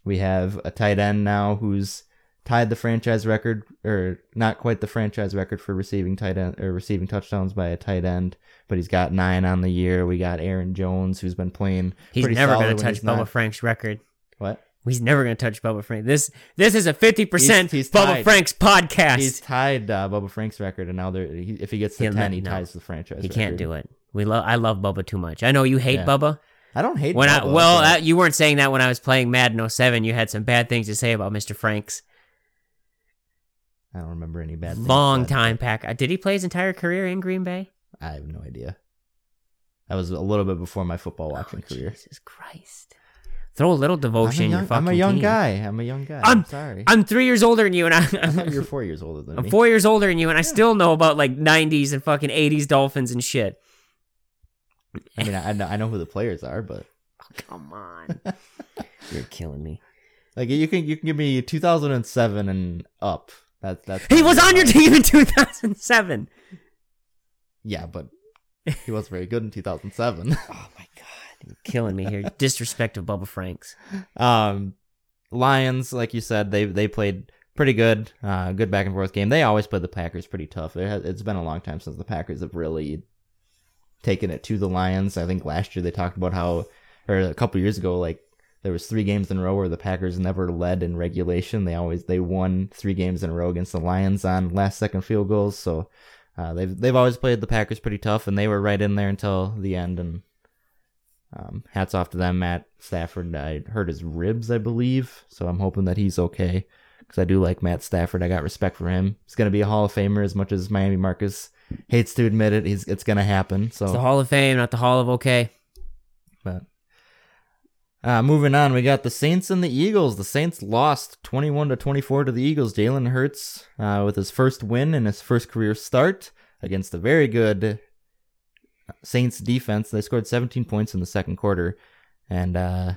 we have a tight end now who's tied the franchise record, or not quite the franchise record for receiving tight end or receiving touchdowns by a tight end, but he's got nine on the year. We got Aaron Jones who's been playing. he's never going to touch Bubba not- Frank's record. What? He's never going to touch Bubba Frank. This this is a fifty percent Bubba tied. Frank's podcast. He's tied uh, Bubba Frank's record, and now he, if he gets to He'll ten, he no. ties the franchise. he record. can't do it. We love. I love Bubba too much. I know you hate Yeah. Bubba. I don't hate. When I well, uh, you weren't saying that when I was playing Madden 07. You had some bad things to say about Mr. Franks. I don't remember any bad. things Long time Pack. uh, Did he play his entire career in Green Bay? I have no idea. That was a little bit before my football watching Oh, career. Jesus Christ! Throw a little I'm devotion a in your young, fucking I'm a young guy. I'm a young guy. I'm- I'm, sorry. I'm three years older than you, and I, I you were four years older than me. I'm four years older than you, and I still know about like '90s and fucking '80s Dolphins and shit. I mean, I, I know, I know who the players are, but Come on, you're killing me. like you can you can give me 2007 and up. That's that's. He was on your team in 2007. Yeah, but he was very good in 2007. Oh my god, you're killing me here. Disrespect of Bubba Franks. Um, Lions, like you said, they they played pretty good. Uh, good back and forth game. They always play the Packers pretty tough. It has, it's been a long time since the Packers have really taken it to the Lions. I think last year they talked about how, or a couple years ago, like there was three games in a row where the Packers never led in regulation. They always they won three games in a row against the Lions on last second field goals. So. Uh, they've they've always played the Packers pretty tough, and they were right in there until the end. And um, hats off to them. Matt Stafford, I hurt his ribs, I believe, so I'm hoping that he's okay because I do like Matt Stafford. I got respect for him. He's gonna be a Hall of Famer as much as Miami Marcus hates to admit it. He's it's gonna happen. So, It's the Hall of Fame, not the Hall of OK. but uh, moving on, we got the Saints and the Eagles. The Saints lost 21 to 24 to the Eagles. Jalen Hurts uh, with his first win and his first career start against a very good Saints defense. They scored 17 points in the second quarter, and uh,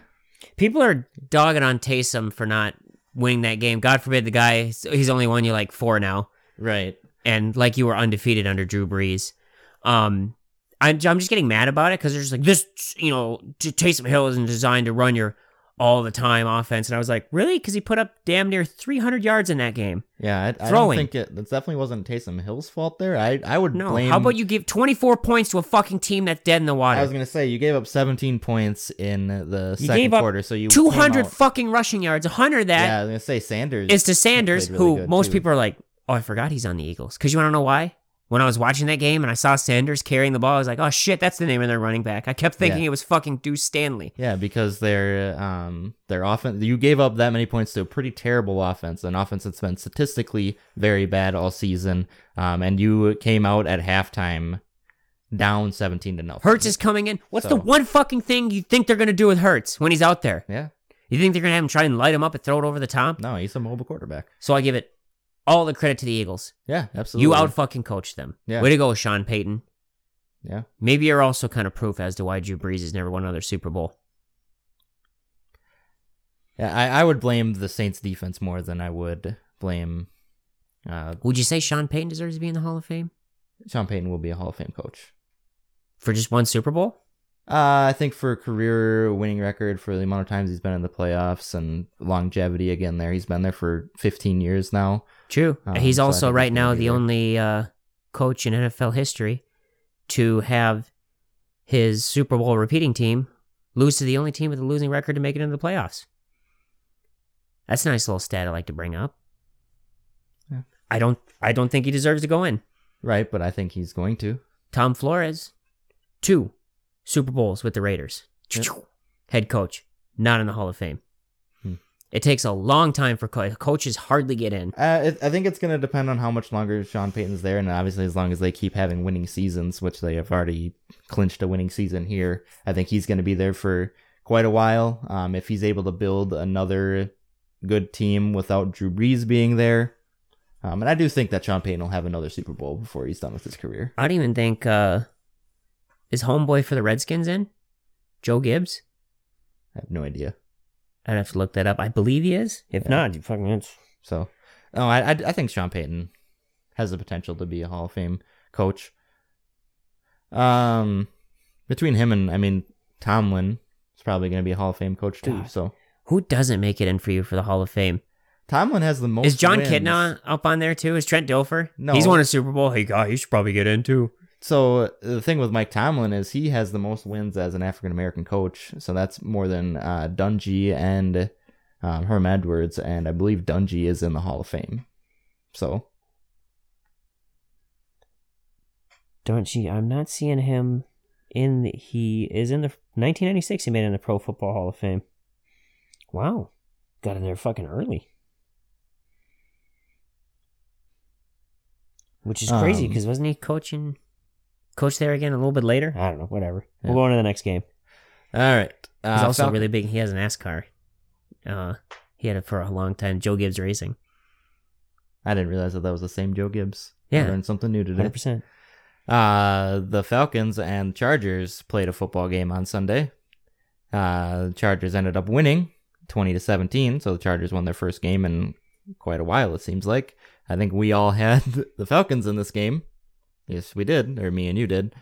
People are dogging on Taysom for not winning that game. God forbid the guy, he's only won you like four now. right, And like you were undefeated under Drew Brees. Um, I, I'm just getting mad about it because they're just like, this, you know, Taysom Hill isn't designed to run your all the time offense. And I was like, really? Because he put up damn near 300 yards in that game. yeah, I, I don't think it. That definitely wasn't Taysom Hill's fault there. I I would No. blame. How about you give 24 points to a fucking team that's dead in the water? I was gonna say you gave up 17 points in the You second quarter, so you 200 fucking rushing yards. 100 of that yeah, I was gonna say Sanders is to Sanders, really who most too. people are like, oh, I forgot he's on the Eagles. Because you want to know why? When I was watching that game and I saw Sanders carrying the ball, I was like, oh shit, that's the name of their running back. I kept thinking Yeah. it was fucking Deuce Staley. Yeah, because their um their offense you gave up that many points to a pretty terrible offense, an offense that's been statistically very bad all season. Um, and you came out at halftime down seventeen to nothing. Hurts is coming in. What's the one fucking thing you think they're going to do with Hurts when he's out there? yeah, You think they're going to have him try and light him up and throw it over the top? no, he's a mobile quarterback. So I give it all the credit to the Eagles. Yeah, absolutely. You out fucking coached them. Yeah. Way to go, Sean Payton. Yeah, Maybe you're also kind of proof as to why Drew Brees has never won another Super Bowl. Yeah, I, I would blame the Saints defense more than I would blame uh, Would you say Sean Payton deserves to be in the Hall of Fame Sean Payton will be a Hall of Fame coach. for just one Super Bowl? Uh, I think for a career winning record for the amount of times he's been in the playoffs and longevity again there, he's been there for 15 years now. True. Um, he's so also right now the there. only uh, coach in NFL history to have his Super Bowl repeating team lose to the only team with a losing record to make it into the playoffs. That's a nice little stat I like to bring up. Yeah. I don't. I don't think he deserves to go in. Right, but I think he's going to. Tom Flores, two Super Bowls with the Raiders. Yep. Head coach, not in the Hall of Fame. It takes a long time for co- coaches hardly get in. Uh, it, I think it's going to depend on how much longer Sean Payton's there, and obviously as long as they keep having winning seasons, which they have already clinched a winning season here, I think he's going to be there for quite a while. Um, if he's able to build another good team without Drew Brees being there, um, and I do think that Sean Payton will have another Super Bowl before he's done with his career. I don't even think uh is homeboy for the Redskins in Joe Gibbs. I have no idea. I'd have to look that up. I believe he is. If Yeah. not, you fucking it's So, Oh, I, I I think Sean Payton has the potential to be a Hall of Fame coach. Um, between him and I mean Tomlin is probably going to be a Hall of Fame coach too. God. So who doesn't make it in for you for the Hall of Fame? Tomlin has the most. is John wins. Kitna up on there too? Is Trent Dilfer? No. he's won a Super Bowl. Hey, God, he should probably get in too. So uh, the thing with Mike Tomlin is he has the most wins as an African American coach. So that's more than uh, Dungy and um, Herm Edwards, and I believe Dungy is in the Hall of Fame. So Don't? I'm not seeing him in. The, he is in the 1996. He made it in the Pro Football Hall of Fame. Wow, got in there fucking early. Which is crazy Um, because wasn't he coaching, coach there again a little bit later? I don't know. Whatever. Yeah. We'll go on to the next game. all right, He's uh, also Falcon- really big. He has an NASCAR. Uh, he had it for a long time. Joe Gibbs Racing. I didn't realize that that was the same Joe Gibbs. Yeah. I learned something new today. Hundred percent. Uh, the Falcons and Chargers played a football game on Sunday. Uh, the Chargers ended up winning 20 to 17, so the Chargers won their first game in quite a while, it seems like. I think we all had the Falcons in this game. Yes, we did, or me and you did.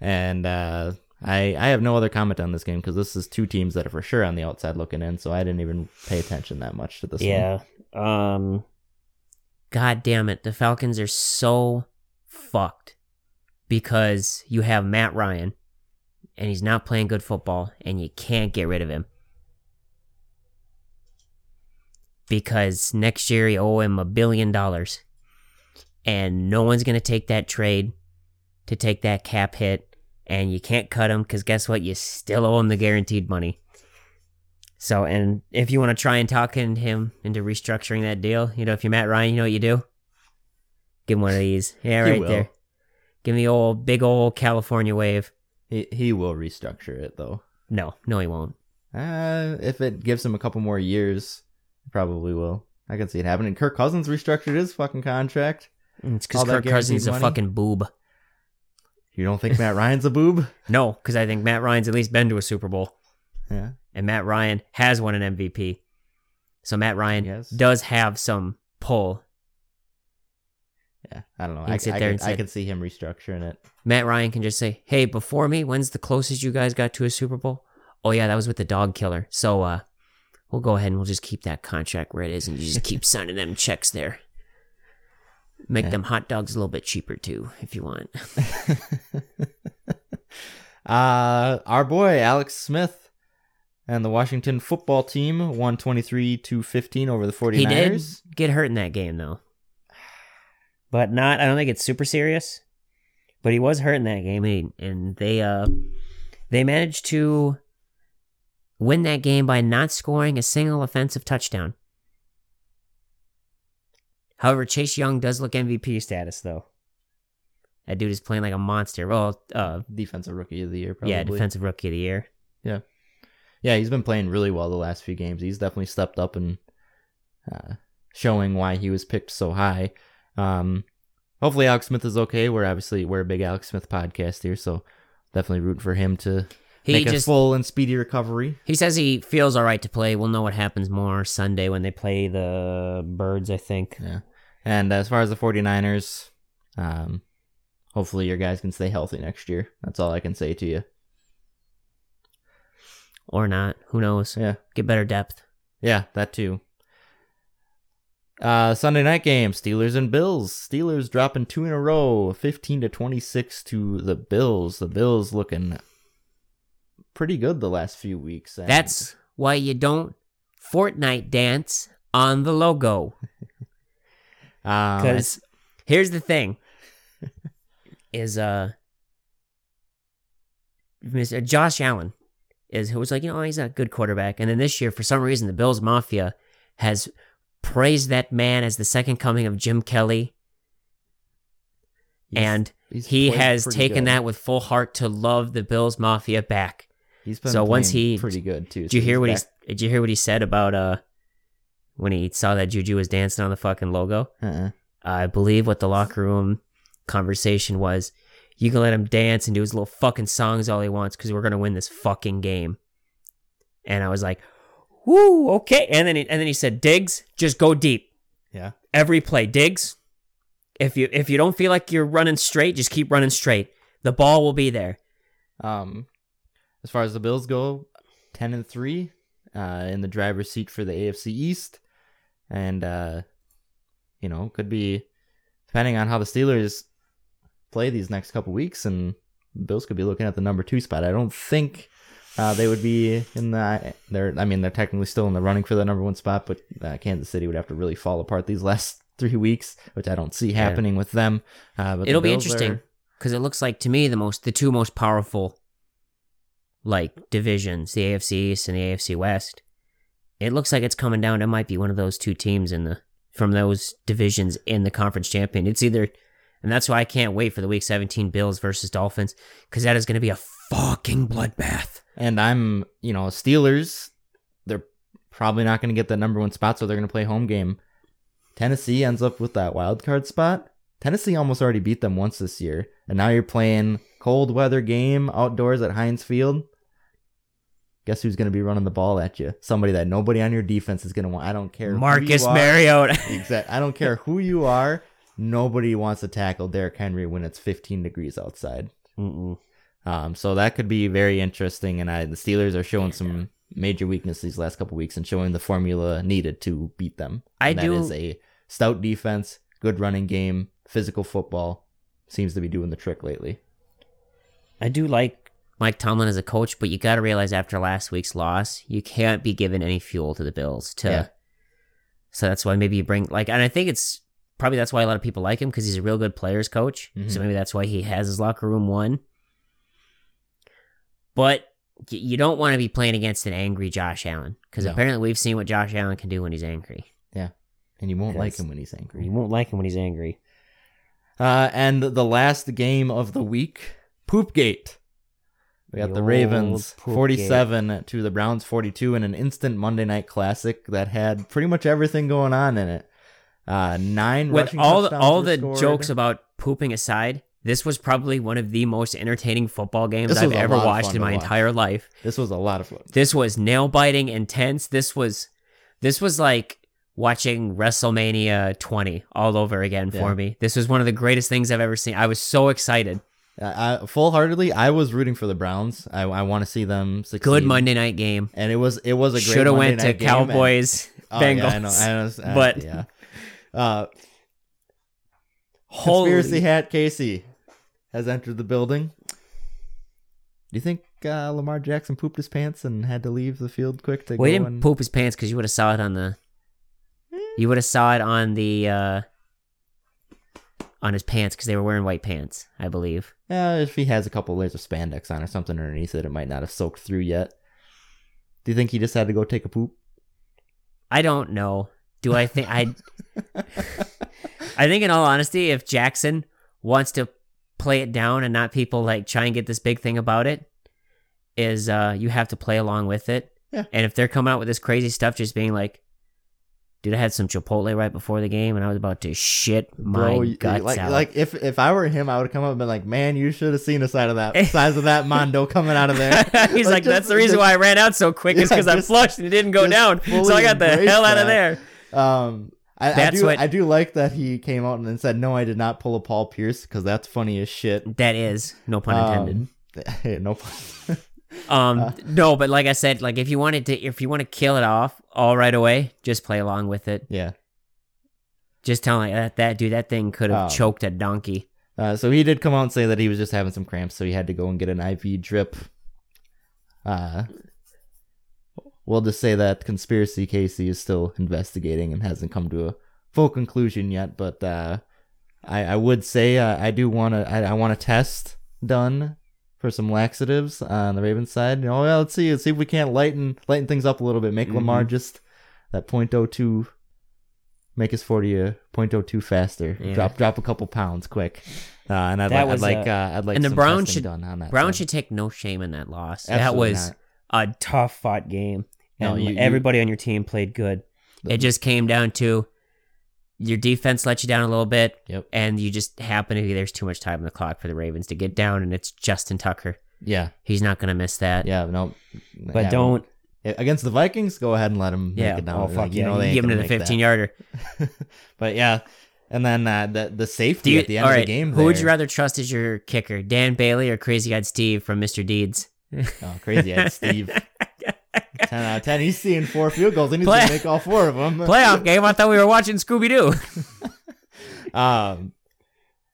And uh, I I have no other comment on this game because this is two teams that are for sure on the outside looking in, so I didn't even pay attention that much to this one. Yeah. Um. God damn it! The Falcons are so fucked because you have Matt Ryan, and he's not playing good football, and you can't get rid of him because next year you owe him a billion dollars, and no one's gonna take that trade to take that cap hit, and you can't cut him because guess what? You still owe him the guaranteed money. So, and if you want to try and talk in him into restructuring that deal, you know, if you're Matt Ryan, you know what you do? Give him one of these. Yeah, right will. there. Give him the old, big old California wave. He, he will restructure it, though. No, no, he won't. Uh, if it gives him a couple more years, probably will. I can see it happening. Kirk Cousins restructured his fucking contract. It's because that Kirk Cousins is a money? fucking boob. You don't think Matt Ryan's a boob? No, because I think Matt Ryan's at least been to a Super Bowl, Yeah. and Matt Ryan has won an MVP. So Matt Ryan Yes. does have some pull. Yeah. I don't know. I, can sit I, there could, and I say- could see him restructuring it. Matt Ryan can just say, "Hey, before me, when's the closest you guys got to a Super Bowl?" Oh yeah, that was with the dog killer. So uh we'll go ahead and we'll just keep that contract where it is and you just keep signing them checks there. Make Yeah. them hot dogs a little bit cheaper too, if you want. uh, our boy Alex Smith and the Washington football team won 23 to 15 over the 49ers. He did get hurt in that game though. But not I don't think it's super serious. But he was hurt in that game and, and they uh they managed to win that game by not scoring a single offensive touchdown. However, Chase Young does look MVP status though. That dude is playing like a monster. Well, uh, Defensive rookie of the year, probably. yeah, defensive rookie of the year. Yeah, yeah, he's been playing really well the last few games. He's definitely stepped up and uh, showing why he was picked so high. Um, hopefully, Alex Smith is okay. We're obviously we're a big Alex Smith podcast here, so definitely root for him to. He make a full and speedy recovery. he says he feels all right to play. We'll know what happens more Sunday when they play the Birds, I think. Yeah. And as far as the 49ers, um, hopefully your guys can stay healthy next year. That's all I can say to you. Or not. Who knows? Yeah. Get better depth. Yeah, that too. Uh, Sunday night game, Steelers and Bills. Steelers dropping two in a row, 15 to 26 to the Bills. The Bills looking pretty good the last few weeks. That's why you don't Fortnite dance on the logo. um, Because here's the thing: is uh, Mr. Josh Allen is who was like, you know, he's a good quarterback, and then this year, for some reason, the Bills Mafia has praised that man as the second coming of Jim Kelly, he's- and he's he has taken good. that with full heart to love the Bills Mafia back. He's so once he- pretty good too. Did you so hear what he? Did you hear what he said about uh when he saw that Juju was dancing on the fucking logo? Uh-uh. I believe what the locker room conversation was. You can let him dance and do his little fucking songs all he wants because we're gonna win this fucking game. And I was like, "Woo, okay." And then he, and then he said, "Diggs, just go deep Yeah. every play. Diggs, if you if you don't feel like you're running straight, just keep running straight. The ball will be there." Um, as far as the Bills go, ten and three, uh, in the driver's seat for the AFC East, and uh, you know, could be depending on how the Steelers play these next couple weeks, and Bills could be looking at the number two spot. I don't think. Uh, they would be in the. They're. I mean, they're technically still in the running for the number one spot, but uh, Kansas City would have to really fall apart these last three weeks, which I don't see happening with them. Uh, but It'll be Bills interesting are- because it looks like to me the most the two most powerful like divisions, the AFC East and the AFC West. It looks like it's coming down. It might be one of those two teams in the from those divisions in the conference champion. It's either, and that's why I can't wait for the Week 17 Bills versus Dolphins because that is going to be a fucking bloodbath. And I'm, you know, Steelers, they're probably not going to get that number one spot, so they're going to play home game. Tennessee ends up with that wild card spot. Tennessee almost already beat them once this year, and now you're playing cold weather game outdoors at Heinz Field. Guess who's going to be running the ball at you? Somebody that nobody on your defense is going to want. I don't care. Marcus. Mariota. Exactly. I don't care who you are. Nobody wants to tackle Derrick Henry when it's 15 degrees outside. Mm-mm. Um, so that could be very interesting. And I, the Steelers are showing some major weakness these last couple weeks and showing the formula needed to beat them. I And that do- is a stout defense, good running game, physical football. Seems to be doing the trick lately. I do like Mike Tomlin as a coach, but you got to realize after last week's loss, you can't be given any fuel to the Bills. To Yeah. so that's why maybe you bring like, and I think it's probably that's why a lot of people like him because he's a real good players coach. Mhm. So maybe that's why he has his locker room one. But you don't want to be playing against an angry Josh Allen because No. apparently we've seen what Josh Allen can do when he's angry. Yeah, and you won't like him when he's angry. You won't like him when he's angry. Uh, and the last game of the week, Poopgate. We got The the, Ravens Poopgate. 47 to the Browns 42 in an instant Monday night classic that had pretty much everything going on in it. Uh, nine With all the, all the scored. jokes about pooping aside, this was probably one of the most entertaining football games I've ever watched in my watch. entire life. This was a lot of fun. This was nail biting intense. This was this was like watching WrestleMania 20 all over again for me. This was one of the greatest things I've ever seen. I was so excited. I, full heartedly, I was rooting for the Browns. I, I want to see them succeed. Good Monday night game. and it was it was a great. Should have went to game, and- Cowboys Oh, Bengals. Yeah, I know, I know, uh, But- yeah. Uh, Holy Conspiracy hat Casey has entered the building. Do you think uh, Lamar Jackson pooped his pants and had to leave the field quick to Well, he didn't and poop his pants because you would have saw it on the. You would have saw it on the. uh on his pants because they were wearing white pants, I believe. Yeah, if he has a couple layers of spandex on or something underneath it, it might not have soaked through yet. Do you think he just had to go take a poop? I don't know. Do I think I? I think, in all honesty, if Jackson wants to play it down and not people like try and get this big thing about it, is uh you have to play along with it. Yeah. And if they're coming out with this crazy stuff, just being like, Dude, I had some Chipotle right before the game, and I was about to shit my Bro, guts like, out. like if if I were him, I would have come up and been like, "Man, you should have seen the side of that size of that mondo coming out of there." He's like, just- that's the reason just- why I ran out so quick. is Yeah, because I flushed and it didn't go down. So I got the hell out of that. there. Um, I, I do what- I do like that he came out and then said, "No, I did not pull a Paul Pierce," because that's funny as shit. That is no pun intended. Um, no pun. Um, Uh, no, but like I said, like if you wanted to, if you want to kill it off all right away, just play along with it. yeah. Just tell like that, that dude, that thing could have Um, choked a donkey. Uh, so he did come out and say that he was just having some cramps, so he had to go and get an IV drip. Uh, we'll just say that conspiracy Casey is still investigating and hasn't come to a full conclusion yet. But uh, I, I would say uh, I do want to I, I want a test done for some laxatives on the Ravens side. You know, well, let's see let's see if we can't lighten lighten things up a little bit. Make Lamar Mm-hmm. just that .02 make his 40 a .02 faster. Yeah. Drop drop a couple pounds quick. Uh, and I'd, That like, I'd was, like uh, I'd like and the some Browns should- done on that. Brown side. should take no shame in that loss. Absolutely that was not. a tough fought game. No, And you- you- everybody on your team played good. It just came down to your defense let you down a little bit, Yep. and you just happen to be there's too much time on the clock for the Ravens to get down, and it's Justin Tucker. Yeah. He's not gonna miss that. Yeah. No. But yeah, don't. against the Vikings. Go ahead and let him Yeah. make it down. oh fuck Like, yeah. know You they give him to the make that. 15 yarder. but yeah, and then uh, the the safety you, at the end of the game. who would you rather trust as your kicker, Dan Bailey or Crazy Eyed Steve from Mr. Deeds? Oh, crazy eyed Steve. ten out of ten. He's seeing four field goals and he's Play- gonna make all four of them. Playoff game. I thought we were watching Scooby Doo. Um,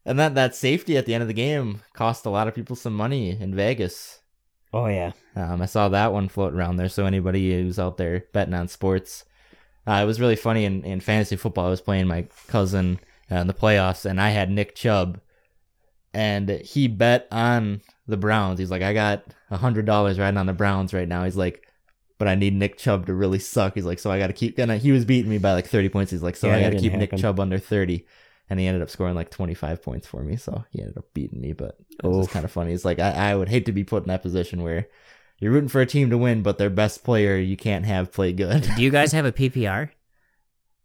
and that that safety at the end of the game cost a lot of people some money in Vegas. Oh yeah. Um, I saw that one float around there. So anybody who's out there betting on sports, uh, it was really funny in, in fantasy football. I was playing my cousin uh, in the playoffs, and I had Nick Chubb, and he bet on the Browns. He's like, I got a hundred dollars riding on the Browns right now. He's like, but I need Nick Chubb to really suck. He's like, so I got to keep. And he was beating me by like thirty points. He's like, so Yeah, I got to keep Nick. Chubb under thirty. And he ended up scoring like 25 points for me. So he ended up beating me, but it was kind of funny. It's like, I, I would hate to be put in that position where you're rooting for a team to win, but their best player you can't have play good. Do you guys have a PPR?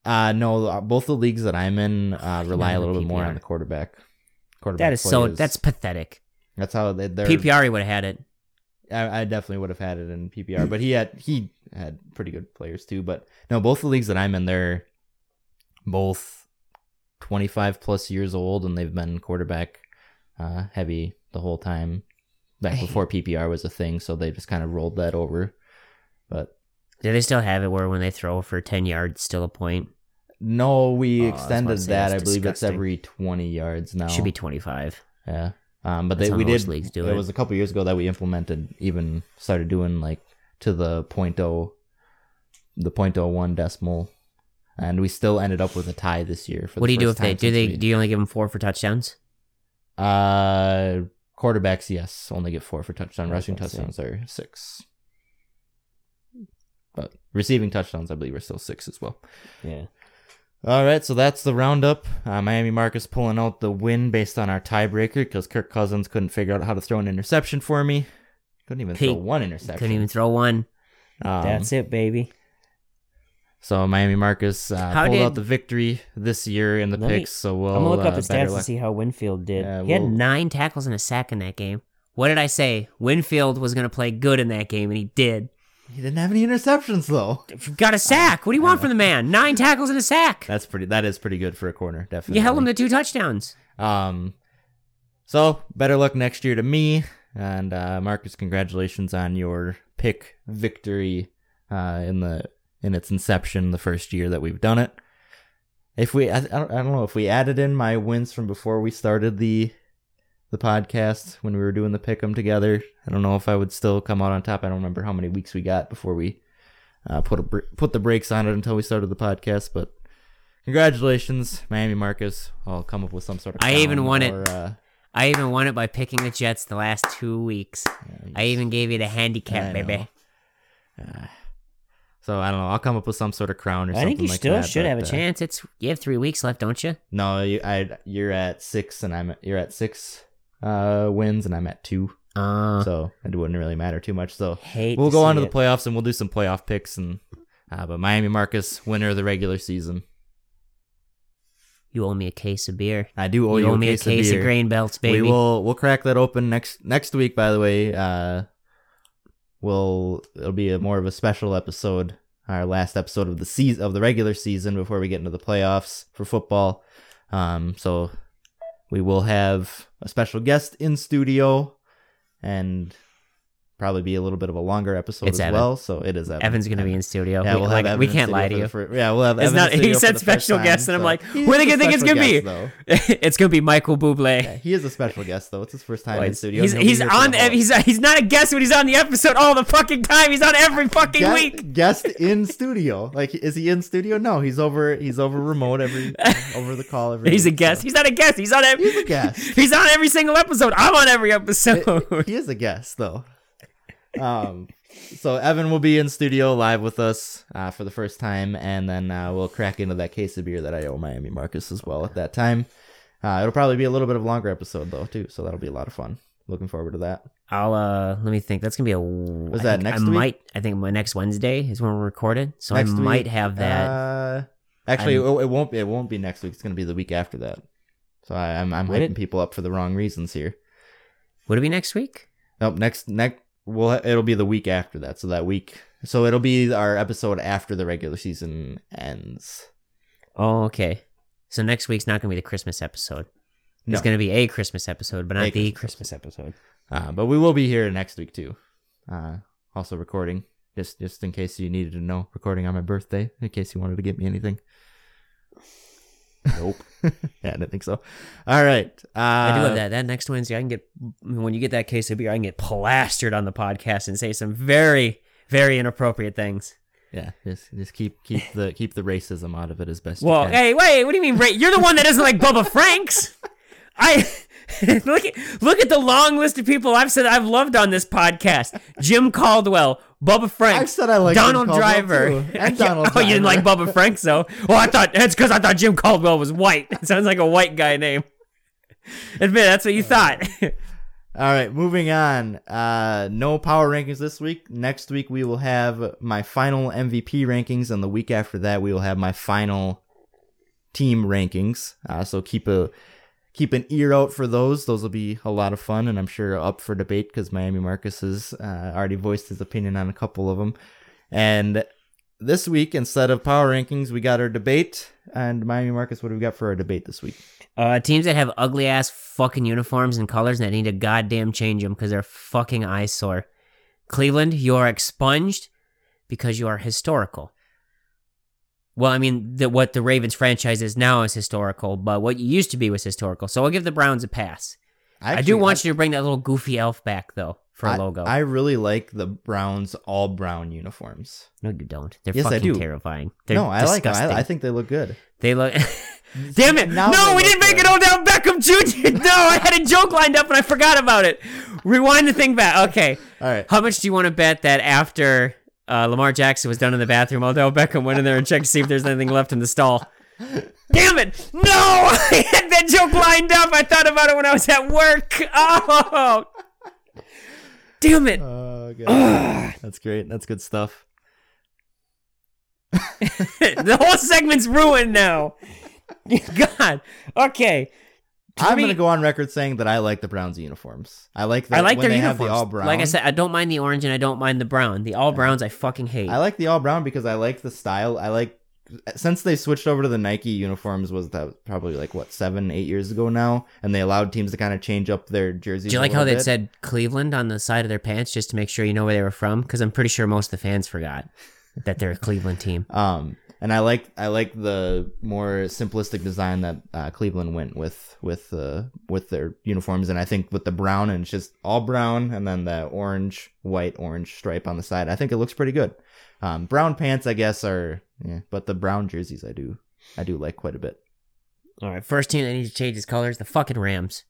Uh no, uh, both the leagues that I'm in uh, rely a little bit more on the quarterback. Quarterback. That is so. That's pathetic. that's how they, they're. PPR would have had it. I, I definitely would have had it in PPR, but he had he had pretty good players too. But no, both the leagues that I'm in, they're both 25 plus years old, and they've been quarterback uh, heavy the whole time. Back before PPR was a thing, so they just kind of rolled that over. But Do they still have it where when they throw for ten yards, still a point? no, we Oh, I was about to extended say, that. I believe it's every 20 yards now. Should be twenty five. Yeah. Um, but That's they, we did. leagues do it it. was a couple years ago that we implemented, even started doing like to the point oh, the point oh one decimal, and we still ended up with a tie this year. For What do you do if they do they do you only give them four for touchdowns? Uh, quarterbacks, yes, only get four for touchdown. Rushing touchdowns are six, but receiving touchdowns, I believe, are still six as well. Yeah. All right, so that's the roundup. Uh, Miami Marcus pulling out the win based on our tiebreaker because Kirk Cousins couldn't figure out how to throw an interception for me. Couldn't even He throw one interception. Couldn't even throw one. Um, That's it, baby. So Miami Marcus uh, pulled did- out the victory this year in the Let me- picks. So we'll I'm gonna look up uh, his better stats to see how Winfield did. Yeah, he had we'll- nine tackles and a sack in that game. What did I say? Winfield was gonna play good in that game, and he did. He didn't have any interceptions though. Got a sack. What do you want from the man? Nine tackles and a sack. That's pretty. That is pretty good for a corner. Definitely. You held him to two touchdowns. Um, so better luck next year to me and uh, Marcus. Congratulations on your pick victory uh, in the in its inception, the first year that we've done it. If we, I, I don't, I don't know if we added in my wins from before we started the the podcast when we were doing the pick 'em together. I don't know if I would still come out on top. I don't remember how many weeks we got before we uh, put a br- put the brakes on it until we started the podcast, but. Congratulations, Miami Marcus. I'll come up with some sort of. I even won it. Uh, I even won it by picking the Jets the last two weeks. yeah, I even gave you the handicap, baby. Uh, so I don't know. I'll come up with some sort of crown or I something. I think you like still that, should but, have a uh, chance. It's you have three weeks left, don't you? No, you, I, you're at six, and I'm at, you're at six uh, wins, and I'm at two. Uh, so it wouldn't really matter too much. So we'll go on to the it. playoffs, and we'll do some playoff picks, and Uh, but Miami Marcus, winner of the regular season. You owe me a case of beer. I do owe you you, owe a me case a case of, of, grain belts, baby. We will we'll crack that open next next week. By the way, uh, we'll it'll be a more of a special episode, our last episode of the season of the regular season before we get into the playoffs for football. Um, so we will have a special guest in studio, and probably be a little bit of a longer episode It's as Evan. well. So it is Evan. Evan's gonna be in studio. Yeah, we, we'll like, have Evan we can't lie to you. fir- yeah, we'll have. It's Evan not- he said special time, guest, and I'm like, who a gonna think it's gonna be? guest, though. it's gonna be Michael Bublé. Yeah, he is a special guest though. It's his first time Well, in studio. he's, he's on. He's he's not a guest when he's on the episode all the fucking time. He's on every fucking Guest- week. Guest in studio. Like, is he in studio? No, he's over. He's over remote every over the call every. He's a guest. so. He's not a guest. He's on every. He's a guest. He's on every single episode. I'm on every episode. he is a guest though. Um, so Evan will be in studio live with us uh, for the first time, and then uh, we'll crack into that case of beer that I owe Miami Marcus as well at that time. Uh, it'll probably be a little bit of a longer episode though too, so that'll be a lot of fun. Looking forward to that. I'll uh let me think. That's gonna be a. Was that next I week? might. I think my next Wednesday is when we're recorded, so Next I week, might have that. Uh, actually, I'm- it, won't. be. It won't be next week. It's gonna be the week after that. So I, I'm I'm hyping it? people up for the wrong reasons here. Would it be next week? Nope. Next next. Well, it'll be the week after that. So that week. So it'll be our episode after the regular season ends. Oh, okay. So next week's not gonna be the Christmas episode. No. It's gonna be a Christmas episode, but not A the Christmas Christmas episode. Uh, but we will be here next week too. Uh, also recording, just just in case you needed to know, recording on my birthday, in case you wanted to get me anything. Nope. yeah, I didn't think so. All right. Uh, I do have that. That next Wednesday, I can get when you get that case of beer, I can get plastered on the podcast and say some very, very inappropriate things. Yeah, just just keep keep the keep the racism out of it as best. Well, you can. Well, hey, wait, what do you mean? Ra- You're the one that doesn't like Bubba Franks. I look at look at the long list of people I've said I've loved on this podcast: Jim Caldwell, Bubba Franks, I've said I like Donald Driver, and Donald oh, you didn't like Driver. Bubba Frank, so Well, I thought that's because I thought Jim Caldwell was white. It sounds like a white guy name. Admit that's what you thought. All right, moving on. Uh, no power rankings this week. Next week we will have my final MVP rankings, and the week after that we will have my final team rankings. Uh, so keep a keep an ear out for those. Those will be a lot of fun, and I'm sure up for debate because Miami Marcus has uh, already voiced his opinion on a couple of them. And this week, instead of power rankings, we got our debate. And Miami Marcus, what do we got for our debate this week? Uh, teams that have ugly ass fucking uniforms and colors that need to goddamn change them because they're fucking eyesore. Cleveland, you are expunged because you are historical. Well, I mean, the, what the Ravens franchise is now is historical, but what you used to be was historical. So I'll give the Browns a pass. I do want you to bring that little goofy elf back though for a I, logo. I really like the Browns all brown uniforms. no, you don't. They're Yes, I fucking terrifying. They're no, I like them. I, I think they look good. They look. Damn it! Now no, we didn't make good. it down Beckham Jr. No, I had a joke lined up and I forgot about it. Rewind the thing back. Okay. All right. How much do you want to bet that after uh, Lamar Jackson was done in the bathroom, Odell Beckham went in there and checked to see if there's anything left in the stall? Damn it! No, I had that joke lined up. I thought about it when I was at work. Oh, damn it! Oh, God. That's great. That's good stuff. the whole segment's ruined now. God. Okay. I'm going to go on record saying that I like the Browns uniforms. I like the, I like when their they uniforms. have the all brown. Like I said, I don't mind the orange and I don't mind the brown. The all browns I fucking hate. I like the all brown because I like the style. I like since they switched over to the Nike uniforms was that probably like what seven eight years ago now, and they allowed teams to kind of change up their jerseys. Do you like how they said Cleveland on the side of their pants just to make sure you know where they were from? Because I'm pretty sure most of the fans forgot that they're a Cleveland team. Um, and I like I like the more simplistic design that uh, Cleveland went with with uh, with their uniforms, and I think with the brown and it's just all brown, and then the orange, white, orange stripe on the side. I think it looks pretty good. Um, brown pants, I guess, are yeah, but the brown jerseys, I do I do like quite a bit. All right, first team that needs to change its colors, the fucking Rams.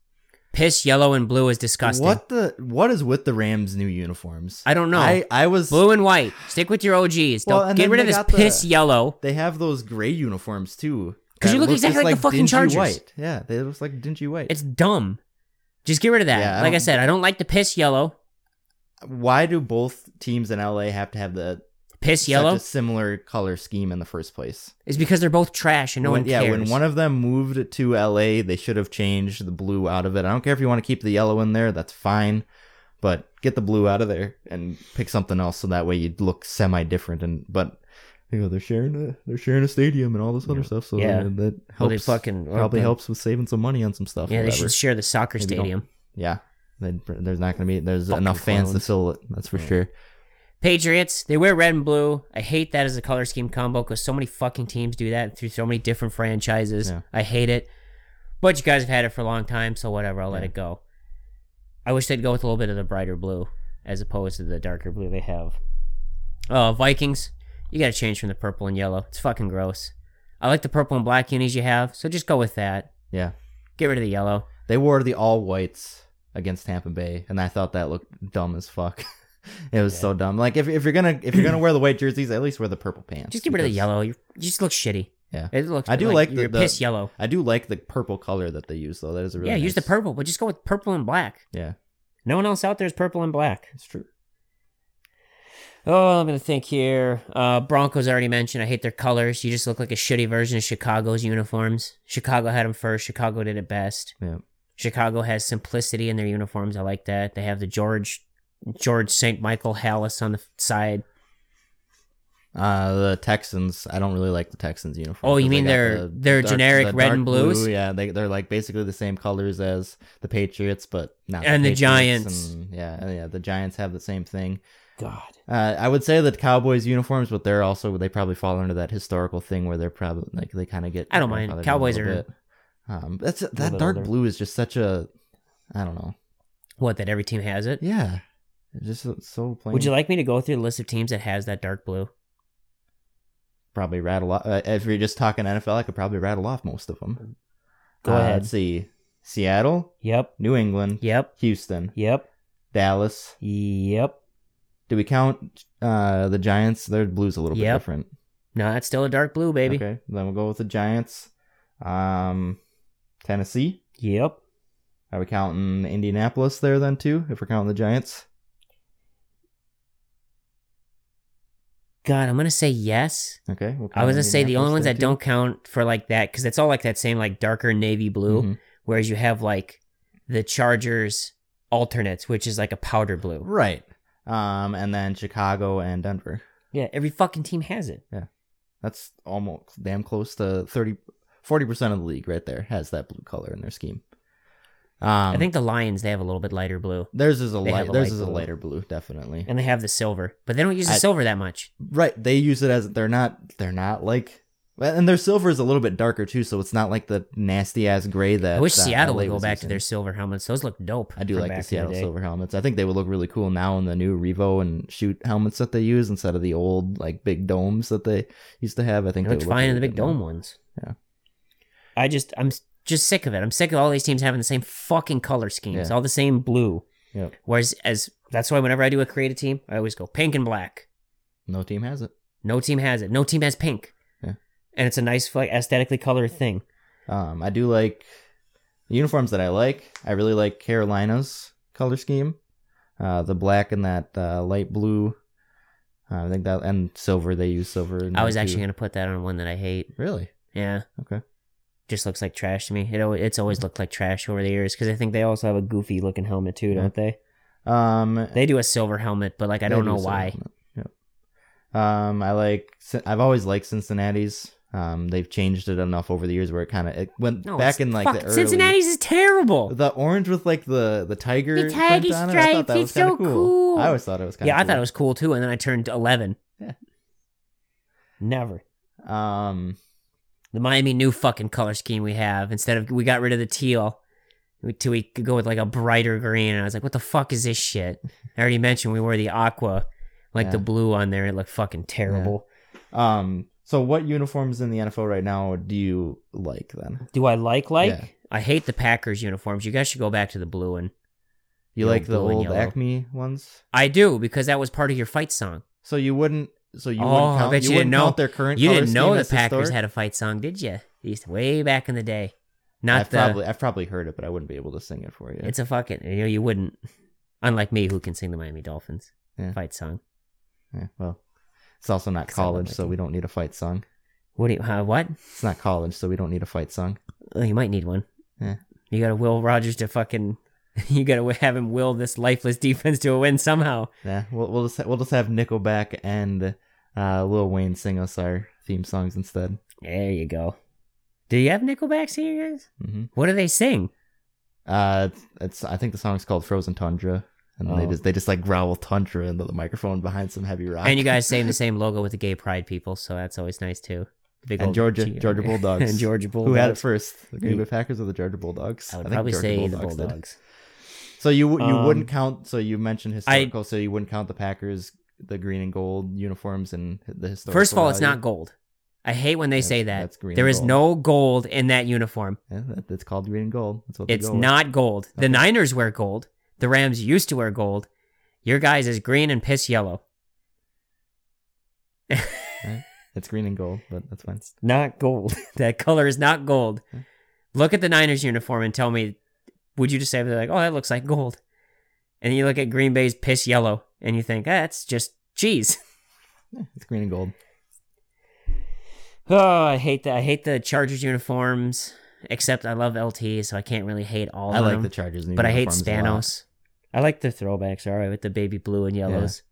Piss yellow and blue is disgusting. What the what is with the Rams' new uniforms? I don't know. I I was blue and white. Stick with your OGs. Well, Don't get rid of this got the- piss yellow. They have those gray uniforms too. Because you look exactly like the fucking Chargers. White. Yeah, they look like dingy white. It's dumb. Just get rid of that. Yeah, I like I said, I don't like the piss yellow. Why do both teams in LA have to have the piss such yellow a similar color scheme in the first place. is because they're both trash and no when, one cares. yeah, when one of them moved to LA, they should have changed the blue out of it. I don't care if you want to keep the yellow in there, that's fine. But get the blue out of there and pick something else so that way you look semi different and but you know, they're sharing a they're sharing a stadium and all this other stuff, so Yeah. that, that helps Well, they fucking- probably well, helps with saving some money on some stuff. yeah, they should share the soccer Maybe stadium. Yeah. Then There's not gonna be there's Fucking enough fans to fill it, that's for sure. Patriots, they wear red and blue. I hate that as a color scheme combo because so many fucking teams do that through so many different franchises. Yeah. I hate it. But you guys have had it for a long time, so whatever, I'll let it go. I wish they'd go with a little bit of the brighter blue as opposed to the darker blue they have. Uh, Vikings, you gotta change from the purple and yellow. It's fucking gross. I like the purple and black unis you have, so just go with that. Yeah. Get rid of the yellow. They wore the all whites against Tampa Bay, and I thought that looked dumb as fuck. it was so dumb. Like if, if you're gonna if you're gonna wear the white jerseys, at least wear the purple pants. Just get rid of the yellow. You just look shitty. Yeah. It looks. I do like the- the- piss yellow. I do like the purple color that they use though. That is a really yeah, use the purple, but just go with purple and black. Yeah, No one else out there is purple and black. it's true. Oh, I'm gonna think here. Uh, Broncos already mentioned. I hate their colors. You just look like a shitty version of Chicago's uniforms. Chicago had them first. Chicago did it best. Yeah. Chicago has simplicity in their uniforms. I like that. They have the George George St. Michael Halas on the side. Uh, the Texans. I don't really like the Texans uniform. Oh, you mean got their- the their generic the red and blues? blue, Yeah, they they're like basically the same colors as the Patriots, but not And the Patriots, Giants. and- yeah, yeah, the Giants have the same thing. God. Uh, I would say that Cowboys uniforms, but they're also they probably fall under that historical thing where they're probably like they kind of get. I don't mind. Cowboys are- bit. Um, that's that dark older. blue is just such a, I don't know. What? That every team has it. Yeah, it's just so- plain. Would you like me to go through the list of teams that has that dark blue? probably rattle off? Uh, if you're just talking NFL, I could probably rattle off most of them. Go Uh, ahead. Let's see: Seattle, Yep. New England, Yep. Houston, Yep. Dallas. Yep. Do we count uh, the Giants? Their blue's a little bit different. No, that's still a dark blue, baby. Okay, then we'll go with the Giants. Um, Tennessee. Yep. Are we counting Indianapolis there then too? If we're counting the Giants, God, I'm gonna say yes. okay. I was gonna say the only ones that don't count for like that because it's all like that same like darker navy blue, Mhm. whereas you have like the Chargers alternates, which is like a powder blue. right? Um, and then Chicago and Denver. Yeah, every fucking team has it. Yeah, that's almost damn close to 30, 40 percent of the league right there has that blue color in their scheme. Um, I think the Lions they have a little bit lighter blue, theirs is a they light. have a Theirs light is a blue. lighter blue, definitely. and they have the silver, but they don't use the I- silver that much. Right, they use it as they're not they're not like well, and their silver is a little bit darker too, so it's not like the nasty ass gray that. I wish Seattle LA would go was back to using. their silver helmets; those look dope. I do from like the back in Seattle day. silver helmets. I think they would look really cool now in the new Revo and Schutt helmets that they use instead of the old like big domes that they used to have. I think they would look fine in the really big good now. dome ones. Yeah. I just I'm s- just sick of it. I'm sick of all these teams having the same fucking color schemes, Yeah. all the same blue. Yep. Whereas as that's why whenever I do a creative team, I always go pink and black. No team has it. No team has it. No team has pink. Yeah. And it's a nice like aesthetically colored thing. Um, I do like the uniforms that I like. I really like Carolina's color scheme, uh, the black and that uh, light blue. Uh, I think that and silver. They use silver. I was actually too. gonna put that on one that I hate. really Yeah. okay. Just looks like trash to me. It always, it's always looked like trash over the years because I think they also have a goofy looking helmet too, don't they? Um, They do a silver helmet, but like I don't do know why. Yep. Um, I like. I've always liked Cincinnati's. Um, they've changed it enough over the years where it kind of it went No, back in like fuck, the early. Cincinnati's is terrible. The orange with like the the tiger. The tiger on it, I thought that stripes, was so kinda cool. I always thought it was kind of yeah, I thought it was cool too, and then I turned 11. Yeah. Never. Um, The Miami new fucking color scheme we have. Instead of we got rid of the teal, we, to we could go with like a brighter green, and I was like, what the fuck is this shit? I already mentioned we wore the aqua, like Yeah. the blue on there. It looked fucking terrible. um. So, what uniforms in the NFL right now do you like then? Do I like like? Yeah. I hate the Packers uniforms. You guys should go back to the blue one. You The like the old yellow. Acme ones? I do because that was part of your fight song. So you wouldn't. So you Oh, wouldn't I bet you wouldn't didn't know. count their current. You didn't know the Packers historic? had a fight song, did you? Used way back in the day. Not I've the. probably I've probably heard it, but I wouldn't be able to sing it for you. It's a fucking. You know, you wouldn't. Unlike me, who can sing the Miami Dolphins Yeah. fight song. Yeah, well, It's also not college, so we don't need a fight song. What do you? Uh, what? It's not college, so we don't need a fight song. Oh, you might need one. Yeah. You gotta will Rodgers to fucking. You gotta have him will this lifeless defense to a win somehow. Yeah, we'll we'll just we'll just have Nickelback and uh, Lil Wayne sing us our theme songs instead. There you go. Do you have Nickelback here, guys? hmm What do they sing? Uh, it's, I think the song's called Frozen Tundra, and they Oh. just they just like growl Tundra into the microphone behind some heavy rock. And you guys same the same logo with the gay pride people, so that's always nice too. The big And Georgia- G- Georgia Bulldogs. and Georgia Bulldogs. who had it first, the Green Bay Packers or the Georgia Bulldogs? I would think probably Georgia say the Bulldogs did. Bulldogs. So you you Um, wouldn't count. So you mentioned historical. so you wouldn't count the Packers, the green and gold uniforms, and the historical. First of all, it's not gold. I hate when they That's- say that. that's green There is gold. no gold in that uniform. Yeah, that, it's called green and gold. That's what It's go with. not gold. The Okay. Niners wear gold. The Rams used to wear gold. Your guys is green and piss yellow. It's green and gold, but that's fine. Not gold. that color is not gold. Look at the Niners uniform and tell me, would you just say they're like, oh, that looks like gold? And you look at Green Bay's piss yellow and you think, that's just cheese. Yeah, it's green and gold. Oh, I hate that. I hate the Chargers uniforms. Except I love LT, so I can't really hate all I like them. the Chargers, new but I hate uniforms a lot. Spanos. I like the throwbacks, all right, with the baby blue and yellows.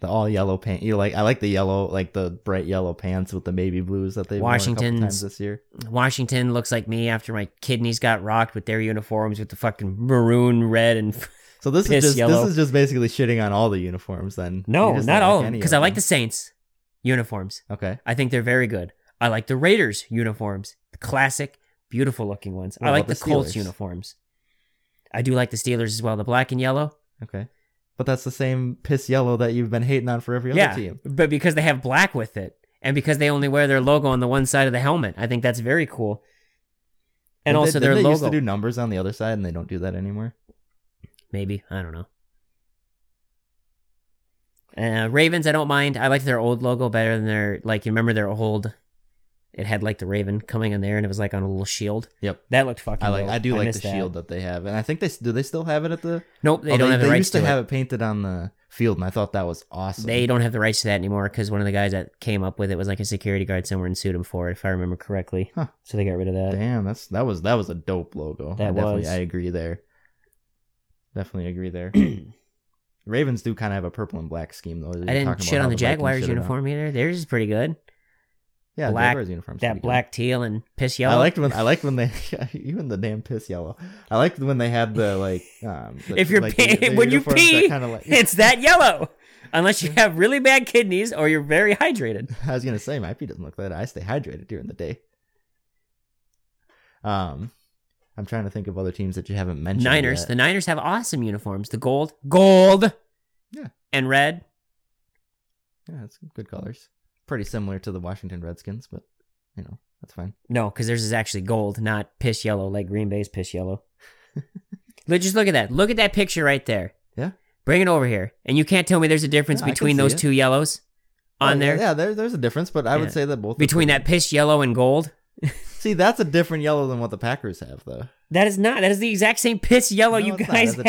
The all yellow pants. You like? I like the yellow, like the bright yellow pants with the baby blues that they worn a couple Washington's- this year. Washington looks like me after my kidneys got rocked with their uniforms with the fucking maroon, red, and So this is just yellow. this is just basically shitting on all the uniforms. Then no, not all like of them, any because I like the. Saints uniforms. Okay. I think they're very good. I like the Raiders uniforms, the classic, beautiful looking ones. What I like the, the Colts uniforms. I do like the Steelers as well, the black and yellow. Okay. But that's the same piss yellow that you've been hating on for every other yeah, team. but because they have black with it, and because they only wear their logo on the one side of the helmet, I think that's very cool. And Didn't also they, their they logo. used to do numbers on the other side, and they don't do that anymore. Maybe I don't know. Uh, Ravens, I don't mind. I like their old logo better than their like. You remember their old? It had like the raven coming in there, and it was like on a little shield. Yep. That looked fucking. I like. dope. I do like the that. shield that they have, and I think they do. They still have it at the. Nope, they oh, don't have the they rights used to, to have it. it painted on the field, and I thought that was awesome. They don't have the rights to that anymore because one of the guys that came up with it was like a security guard somewhere and sued him for it, if I remember correctly. Huh. So they got rid of that. Damn, that's that was that was a dope logo. That I definitely, was. I agree there. Definitely agree there. Ravens do kind of have a purple and black scheme though. I didn't shit on the Jaguars uniform either. Theirs is pretty good. Yeah, black- uniforms. That black teal and piss yellow. I liked when I liked when they even the damn piss yellow. I liked when they had the like um the, If you're like, pee- when you pee, of like it's that yellow. Unless you have really bad kidneys or you're very hydrated. I was gonna say my pee doesn't look like that. I stay hydrated during the day. Um, I'm trying to think of other teams that you haven't mentioned. Niners. yet. The Niners have awesome uniforms. The gold, gold, Yeah. and red. Yeah, it's good colors. Pretty similar to the Washington Redskins, but you know that's fine. No, because theirs is actually gold, not piss yellow like Green Bay's piss yellow. Look, just look at that. Look at that picture right there. Yeah. Bring it over here, and you can't tell me there's a difference between those it. two yellows on Oh, there. yeah, there, there's a difference, but I Yeah. would say that both Between that piss yellow and gold. See, that's a different yellow than what the Packers have, though. That is not. That is the exact same piss yellow No, you guys It's a different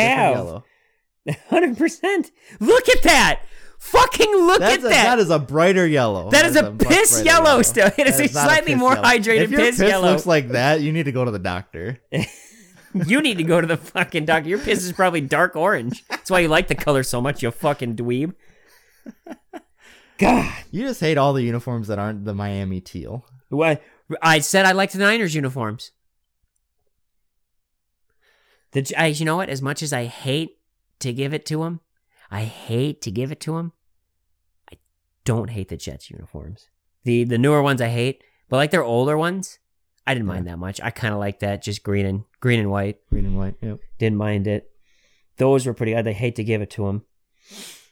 have. Hundred percent. Look at that. Fucking look That's at a, that. that is a brighter yellow. That is a much piss brighter yellow still. It is a slightly piss more yellow. hydrated if your piss piss yellow. looks like that, you need to go to the doctor. you need to go to the fucking doctor. Your piss is probably dark orange. That's why you like the color so much, you fucking dweeb. God. You just hate all the uniforms that aren't the Miami teal. What I said I liked the Niners uniforms. The I, you know what? As much as I hate to give it to them, I hate to give it to them. I don't hate the Jets uniforms. The the newer ones I hate, but like their older ones, I didn't mind that much. I kind of like that, just green and green and white. Green and white. Yep. Didn't mind it. Those were pretty good. I hate to give it to them.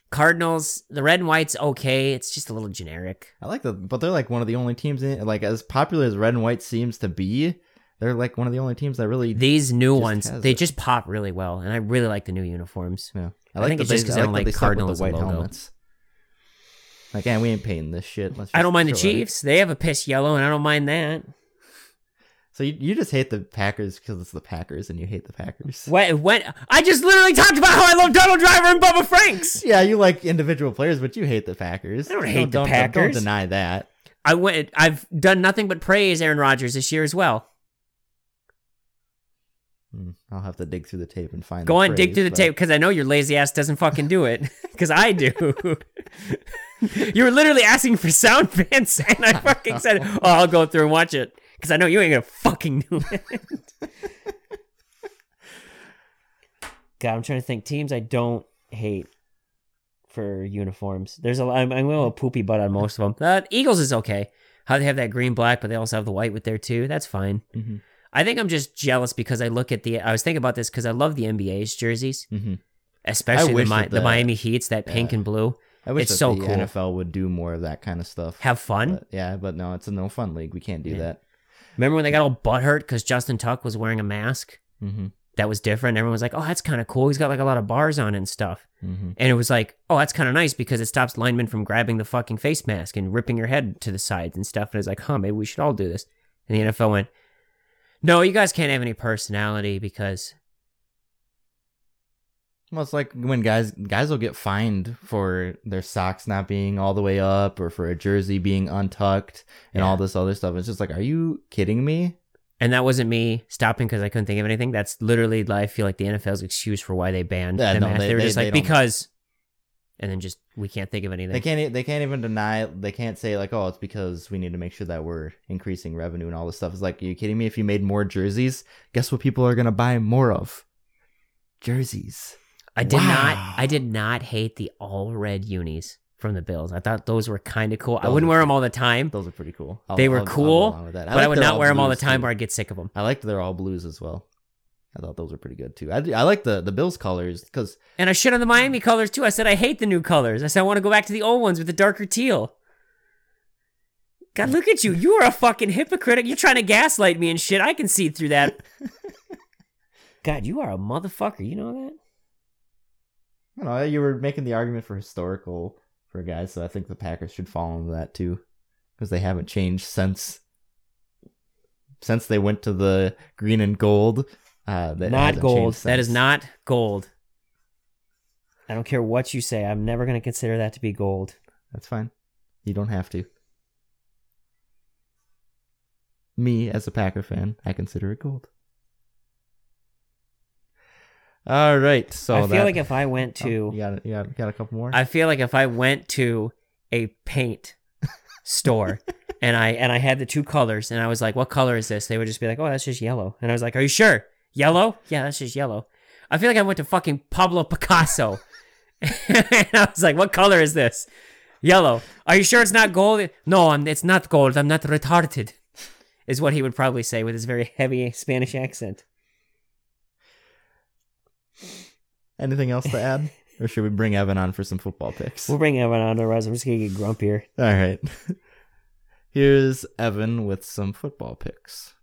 Cardinals, the red and white's okay. It's just a little generic. I like the, but they're like one of the only teams in like as popular as red and white seems to be. They're like one of the only teams that really. These new ones, they it. just pop really well, and I really like the new uniforms. yeah, I think that it's just 'cause I don't like they stuck with Cardinal the white logo. helmets. Like, and we ain't painting this shit. I don't mind the throw it. Chiefs. They have a piss yellow, and I don't mind that. So you, you just hate the Packers because it's the Packers and you hate the Packers. When, when I just literally talked about how I love Donald Driver and Bubba Franks. Yeah, you like individual players, but you hate the Packers. I don't hate the don't, Packers. Don't deny that. I went. I've done nothing but praise Aaron Rodgers this year as well. Hmm, I'll have to dig through the tape and find. Go on, dig through the tape because I know your lazy ass doesn't fucking do it because I do. you were literally asking for sound fans, and I fucking said, "Oh, I'll go through and watch it." Because I know you ain't gonna fucking do it. God, I'm trying to think teams I don't hate for uniforms. There's a. I'm, I'm a little poopy butt on most of them. Uh, Eagles is okay. How they have that green black, but they also have the white with there too. That's fine. Mhm. I think I'm just jealous because I look at the. I was thinking about this because I love the NBA's jerseys, Mhm. especially the, Mi- the Miami Heat's that pink yeah. and blue. I wish It's so the cool. NFL would do more of that kind of stuff. Have fun. But, yeah, but no, it's a no fun league. We can't do Yeah. that. Remember when they got all butthurt because Justin Tuck was wearing a mask? hmm That was different. Everyone was like, "Oh, that's kind of cool. He's got like a lot of bars on and stuff." hmm And it was like, "Oh, that's kind of nice because it stops linemen from grabbing the fucking face mask and ripping your head to the sides and stuff." And it's like, "Huh, maybe we should all do this." And the NFL went, "No, you guys can't have any personality because Well, it's like when guys guys will get fined for their socks not being all the way up, or for a jersey being untucked, and Yeah. all this other stuff. It's just like, are you kidding me? And that wasn't me stopping because I couldn't think of anything. That's literally, I feel like the NFL's excuse for why they banned Yeah, the no, mask. they- They, were they- just they like don't- because, and then just we can't think of anything. They can't. They can't even deny. They can't say like, oh, it's because we need to make sure that we're increasing revenue and all this stuff. It's like, are you kidding me? If you made more jerseys, guess what people are gonna buy more of? Jerseys. I did Wow. not. I did not hate the all red unis from the Bills. I thought those were kind of cool. I wouldn't wear them all the time, Those are pretty cool. I'll- They were I'll- I'll cool, with that. but I like would not wear them all the time too. or I'd get sick of them. I liked their all blues as well. I thought those were pretty good too. I, I like the the Bills colors because And I shit on the Miami colors too. I said I hate the new colors. I said I want to go back to the old ones with the darker teal. God, look at you. You are a fucking hypocrite. You're trying to gaslight me and shit. I can see through that. God, you are a motherfucker. You know that? you know you were making the argument for historical for guys, so I think the Packers should fall into that too because they haven't changed since since they went to the green and gold. Uh, that not gold. That is not gold. I don't care what you say. I'm never going to consider that to be gold. That's fine. You don't have to. Me as a Packer fan, I consider it gold. All right, so I feel that- like if I went Oh, to you got you got, got a couple more. I feel like if I went to a paint store and I and I had the two colors and I was like, "What color is this?" They would just be like, "Oh, that's just yellow." And I was like, "Are you sure? Yellow? Yeah, that's just yellow." I feel like I went to fucking Pablo Picasso, and I was like, "What color is this?" Yellow. Are you sure it's not gold? No, I'm, it's not gold. I'm not retarded. Is what he would probably say with his very heavy Spanish accent. Anything else to add, or should we bring Evan on for some football picks? We'll bring Evan on the res. I'm just gonna get grumpier. All right. Here's Evan with some football picks.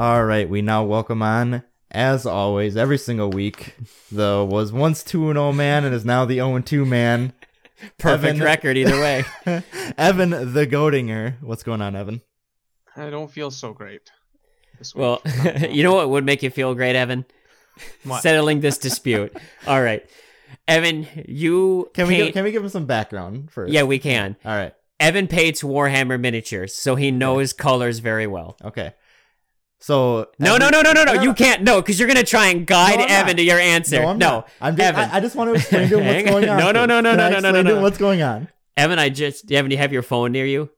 All right, we now welcome on, as always, every single week, the was once 2 0 man and is now the 0 2 man. Perfect Evan- record either way. Evan the Goatinger. What's going on, Evan? I don't feel so great. Well, you know what would make you feel great, Evan? What? Settling this dispute. All right, Evan, you Can we paint- give, can we give him some background first? yeah, we can. All right. Evan paints Warhammer miniatures, so he knows colors very well. Okay. So No, no, no, no, no, no. You can't. No, because you're gonna try and guide No, I'm Evan not. to your answer. No, I'm no, not. I'm just, Evan. I, I just want to explain to him what's going on. on. No, no, no, no, no, no, no, no, to no. What's going on? Evan, I just Evan, do you have your phone near you?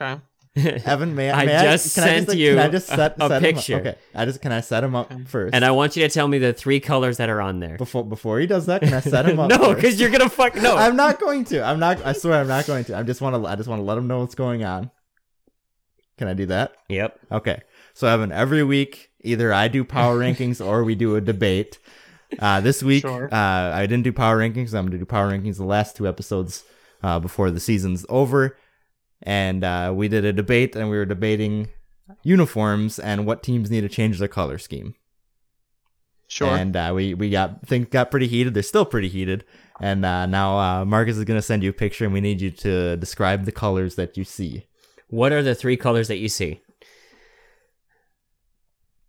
okay. Evan, may I? I May just can I sent just, you Can I just a- set, a set picture. Him up? Okay, I just can I set him up first? and I want you to tell me the three colors that are on there. before before he does that, can I set him up? no, because you're gonna fuck. No, I'm not going to. I'm not. I swear, I'm not going to. I just want to. I just want to let him know what's going on. Can I do that? Yep. Okay. So Evan, every week, either I do power rankings or we do a debate. Uh, this week, Sure. uh, I didn't do power rankings. I'm going to do power rankings the last two episodes uh, before the season's over. And uh, we did a debate, and we were debating uniforms and what teams need to change their color scheme. Sure. And uh, we we got things got pretty heated. They're still pretty heated. And uh, now uh, Marcus is gonna send you a picture, and we need you to describe the colors that you see. What are the three colors that you see?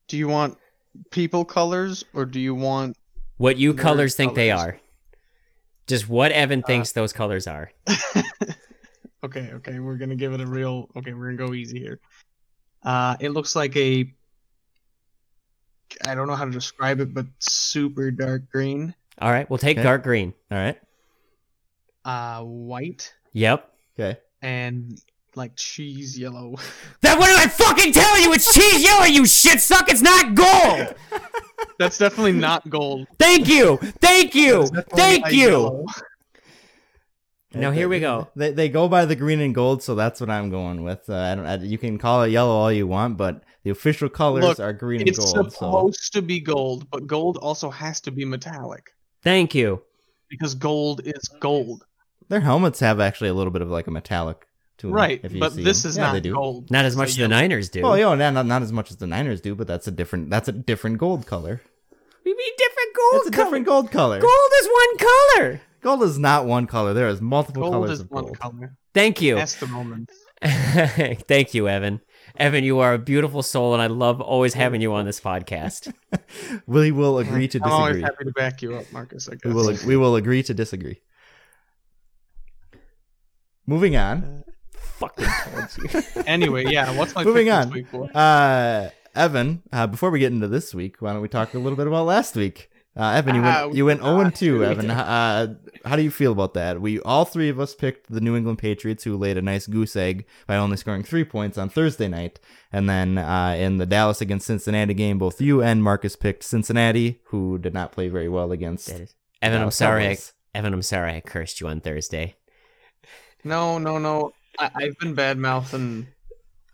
do you want people colors or do you want What you colors think they are? Just what Evan Uh, thinks those colors are. okay, okay, we're gonna give it a real. Okay, we're gonna go easy here. Uh, it looks like a. I don't know how to describe it, but super dark green. All right, we'll take Okay. dark green. All right. Uh, white Yep. Okay. and like cheese yellow. That what did I fucking tell you? It's cheese yellow, you shit suck. It's not gold. That's definitely not gold. Thank you. Thank you. Thank you. yellow. Now here we go. They they go by the green and gold, so that's what I'm going with. Uh, I don't. I, you can call it yellow all you want, but the official colors Look, are green and It's gold. So supposed to be gold, but gold also has to be metallic Thank you. because gold is gold. their helmets have actually a little bit of like a metallic to. Right, if you but see this them. is Yeah, not they do. gold. Not as much a as the. Niners do. Oh, yeah, not, not not as much as the Niners do, but that's a different that's a different gold color. We mean different gold It's a different gold color. Gold is one color. Gold is not one color. There is multiple Gold colors is of one gold. color. Thank you. That's the moment. Thank you, Evan. Evan, you are a beautiful soul, and I love always having you on this podcast. We will agree to I'm always disagree. happy to back you up, Marcus. I guess. We will we will agree to disagree. Moving on. Uh, Fucking told you. anyway, yeah. What's my Moving pick this on. week, boy? Uh, Evan, uh, before we get into this week, why don't we talk a little bit about last week? Uh, Evan, you Ah, went we you went did zero and two, Evan, uh, how do you feel about that? We all three of us picked the New England Patriots, who laid a nice goose egg by only scoring three points on Thursday night, and then uh, in the Dallas against Cincinnati game, both you and Marcus picked Cincinnati, who did not play very well against. That is- Evan, I'm sorry. I, Evan, I'm sorry I cursed you on Thursday. No, no, no. I, I've been bad mouthing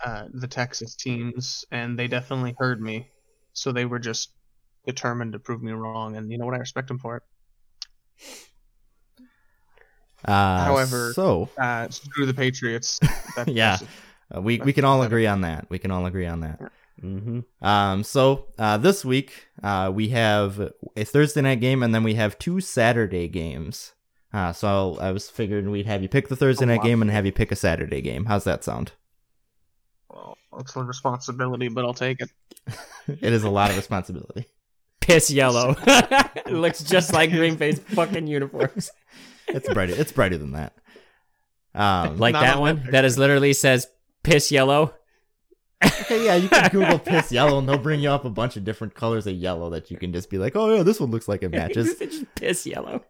uh, the Texas teams, and they definitely heard me. So they were just determined to prove me wrong, and you know what? I respect them for it. Uh, However- so Uh, screw the Patriots. Yeah. uh, we we can all agree on that. We can all agree on that. Mm-hmm. Um, so uh, this week uh, we have a Thursday night game, and then we have two Saturday games. Uh, so I was figuring we'd have you pick the Thursday Oh, night game and have you pick a Saturday game. How's that sound? Well, it's a responsibility, but I'll take it. it is a lot of responsibility. Piss yellow. it looks just like Green Bay's fucking uniforms. It's brighter. it's brighter than that. Um, Like Not that on one that that is literally says piss yellow. okay, yeah, you can Google piss yellow, and they'll bring you up a bunch of different colors of yellow that you can just be like, oh yeah, this one looks like it matches. It's piss yellow.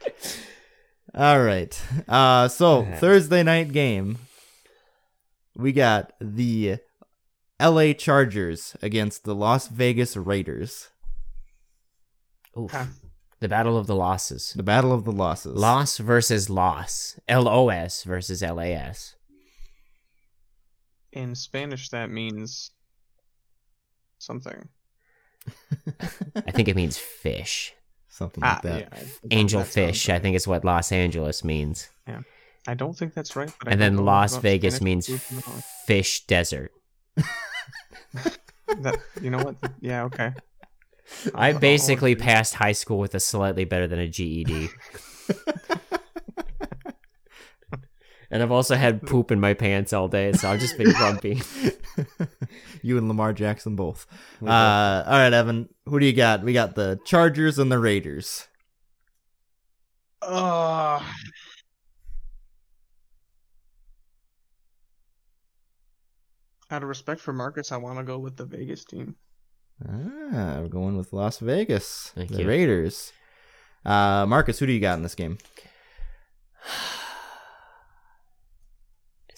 All right. Uh, so Yeah. Thursday night game, we got the L.A. Chargers against the Las Vegas Raiders. Oof. Okay. The battle of the losses. The battle of the losses. Loss versus loss. L O S versus L A S. In Spanish, that means something. I think it means fish. Something Ah, like that. yeah, I- Angel fish, I think is what Los Angeles means. Yeah, I don't think that's right. But And don't then Las about Vegas means proof fish desert. That, you know what? Yeah, okay. I I'll- I'll basically passed high school with a slightly better than a GED. and I've also had poop in my pants all day, so I've just been grumpy. you and Lamar Jackson both. Uh, all right, Evan. Who do you got? We got the Chargers and the Raiders. Uh, out of respect for Marcus, I want to go with the Vegas team. Ah, we're going with Las Vegas. Thank the you. Raiders. Uh, Marcus, who do you got in this game?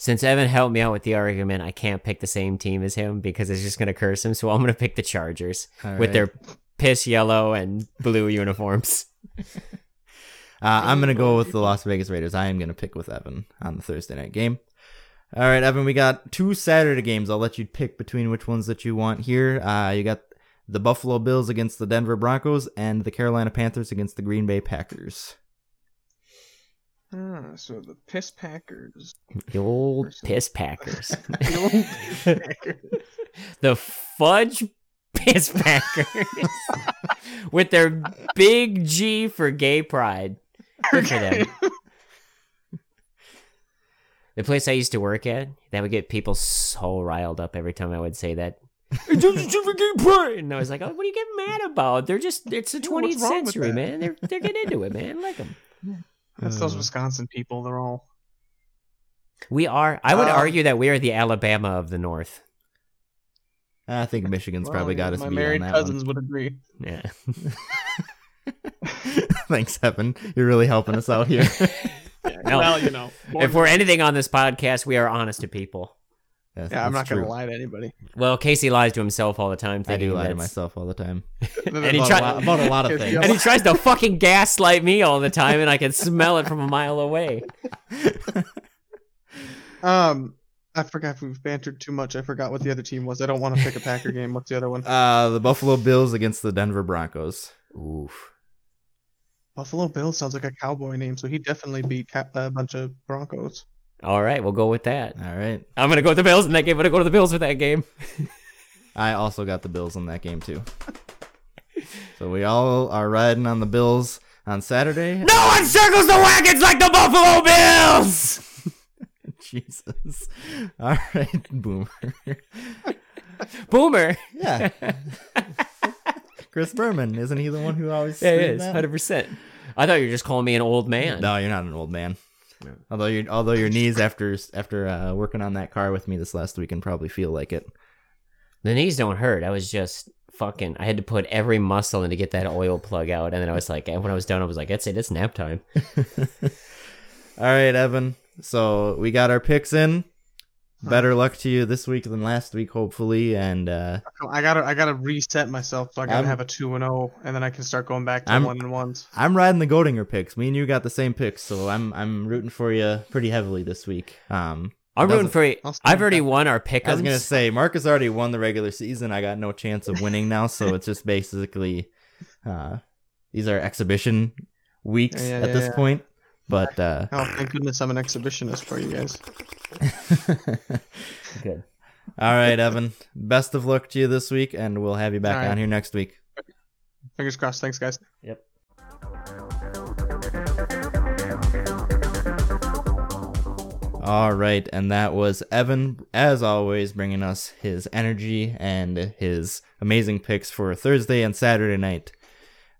Since Evan helped me out with the argument, I can't pick the same team as him because it's just going to curse him. So I'm going to pick the Chargers with their piss yellow and blue uniforms. Uh, I'm gonna go with the Las Vegas Raiders. I am gonna pick with Evan on the Thursday night game. All right, Evan, we got two Saturday games. I'll let you pick between which ones that you want here. Uh, you got the Buffalo Bills against the Denver Broncos and the Carolina Panthers against the Green Bay Packers. Ah, so the Piss Packers. The old piss packers. The old Piss Packers. the fudge Angeles Packers with their big G for gay pride. Good for them. The place I used to work at, that would get people so riled up every time I would say that. and I was like, "Oh, what are you getting mad about? They're just it's the 20th what's wrong with century, man. They're they're getting into it, man. Like them. That's those Uh, Wisconsin people. They're all. We are. I would Uh, argue that we are the Alabama of the North. I think Michigan's well, probably got us My beat married on that cousins would agree. Yeah. Thanks, Evan. You're really helping us out here. No. Well, you know. if we're anything on this podcast, we are honest to people. Yes, yeah, I'm not gonna lie to anybody. Well, Casey lies to himself all the time. I do lie to myself all the time and he about, tried- a lot, about a lot of things. And he tries to fucking gaslight me all the time, and I can smell it from a mile away. Um, I forgot if we've bantered too much. I forgot what the other team was. I don't want to pick a Packer game. What's the other one? Uh, the Buffalo Bills against the Denver Broncos. Oof. Buffalo Bills sounds like a cowboy name, so he definitely beat a bunch of Broncos. All right, we'll go with that. All right. I'm gonna go with the Bills in that game. I'm gonna go to the Bills with that game. I also got the Bills in that game too. So we all are riding on the Bills on Saturday. No one circles the wagons like the Buffalo Bills. Jesus. All right, boomer. Boomer. Yeah. Chris Berman, isn't he the one who always Yeah, it is hundred percent. I thought you were just calling me an old man. No, you're not an old man. No. Although your although your knees after after uh, working on that car with me this last week weekend probably feel like it. The knees don't hurt. I was just fucking. I had to put every muscle in to get that oil plug out, and then I was like, when I was done, I was like, that's it. It's nap time. All right, Evan. So we got our picks in. Better luck to you this week than last week, hopefully. And uh, I gotta, I gotta reset myself. So I gotta I'm- have a two and zero, and then I can start going back to I'm- one and ones. I'm riding the Goldinger picks. Me and you got the same picks, so I'm I'm rooting for you pretty heavily this week. Um, I'm Doesn't- rooting for you. I'll stand I've already back. won our pick. I was gonna say Marcus already won the regular season. I got no chance of winning now, so it's just basically uh, these are exhibition weeks Yeah, yeah, at yeah, this yeah. point. But uh, Oh, thank goodness I'm an exhibitionist for you guys. Good. all right, Evan. Best of luck to you this week, and we'll have you back right. on here next week. Fingers crossed. Thanks, guys. Yep. All right, and that was Evan, as always, bringing us his energy and his amazing picks for Thursday and Saturday night.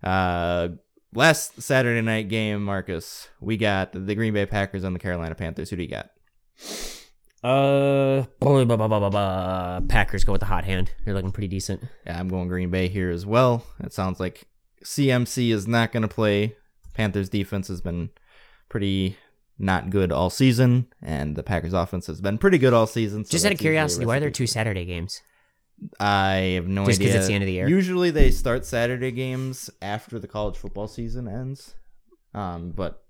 Uh, last Saturday night game, Marcus, we got the Green Bay Packers and the Carolina Panthers. Who do you got? Uh, blah, blah, blah. Packers go with the hot hand. They're looking pretty decent. Yeah, I'm going Green Bay here as well. It sounds like CMC is not going to play. Panthers defense has been pretty not good all season, and the Packers offense has been pretty good all season. so Just out of that's usually a curiosity, why are there two Saturday games? I have no Just idea. it's the end of the year? Usually they start Saturday games after the college football season ends. Um, but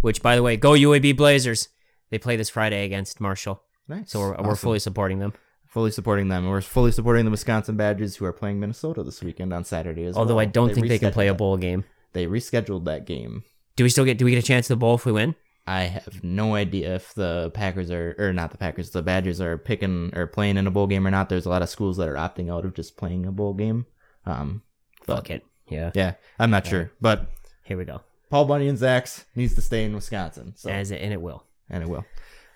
Which, by the way, go UAB Blazers. They play this Friday against Marshall, nice. so we're, we're fully supporting them. fully supporting them. We're fully supporting the Wisconsin Badgers who are playing Minnesota this weekend on Saturday as Although well. I don't think they can play a bowl game. They rescheduled that game. Do we still get? Do we get a chance to bowl if we win? I have no idea if the Packers are or not the Packers, the Badgers are picking or playing in a bowl game or not. There's a lot of schools that are opting out of just playing a bowl game. Um, but Fuck it. Yeah. yeah, I'm not sure. But Here we go. Paul Bunny and Zax needs to stay in Wisconsin. So As it, and it will. and it will.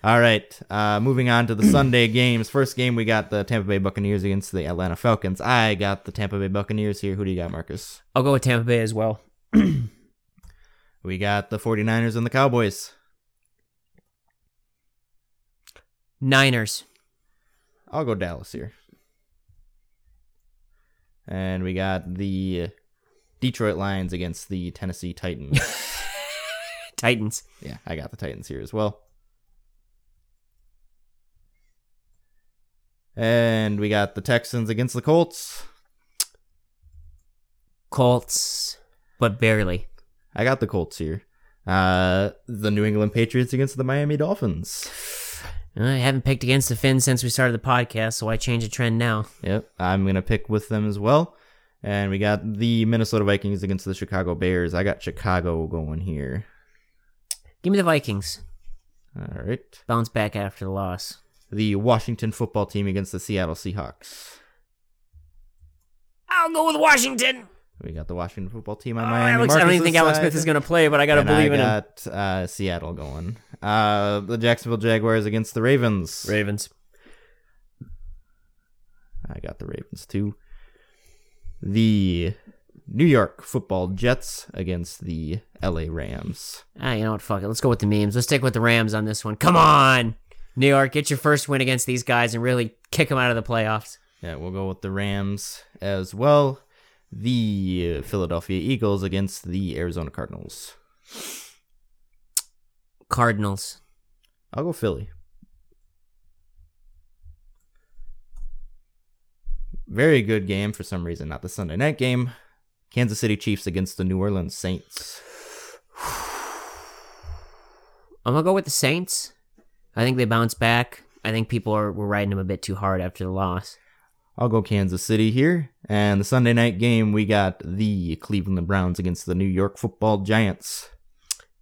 All right. Uh, moving on to the Sunday games. First game, we got the Tampa Bay Buccaneers against the Atlanta Falcons. I got the Tampa Bay Buccaneers here. Who do you got, Marcus? I'll go with Tampa Bay as well. We got the 49ers and the Cowboys. Niners. I'll go Dallas here. And we got the Detroit Lions against the Tennessee Titans. Titans. yeah, I got the Titans here as well. And we got the Texans against the Colts. Colts, but barely. I got the Colts here. Uh, the New England Patriots against the Miami Dolphins. Uh, I haven't picked against the Finns since we started the podcast, so I change the trend now. Yep, I'm gonna pick with them as well. And we got the Minnesota Vikings against the Chicago Bears. I got Chicago going here. Give me the Vikings. All right. Bounce back after the loss. The Washington football team against the Seattle Seahawks. I'll go with Washington. We got the Washington football team on my. Alex, I don't even think Alex side. Smith is going to play, but I got to believe I in him. got uh, Seattle going. Uh, the Jacksonville Jaguars against the Ravens. Ravens. I got the Ravens too. The New York Football Jets against the LA Rams. Ah, you know what? Fuck it. Let's go with the memes. Let's stick with the Rams on this one. Come on, New York, get your first win against these guys and really kick them out of the playoffs. Yeah, we'll go with the Rams as well. The Philadelphia Eagles against the Arizona Cardinals. Cardinals. I'll go Philly. Very good game for some reason, not the Sunday night game. Kansas City Chiefs against the New Orleans Saints. I'm gonna go with the Saints. I think they bounce back. I think people are were riding them a bit too hard after the loss. I'll go Kansas City here. And the Sunday night game, we got the Cleveland Browns against the New York Football Giants.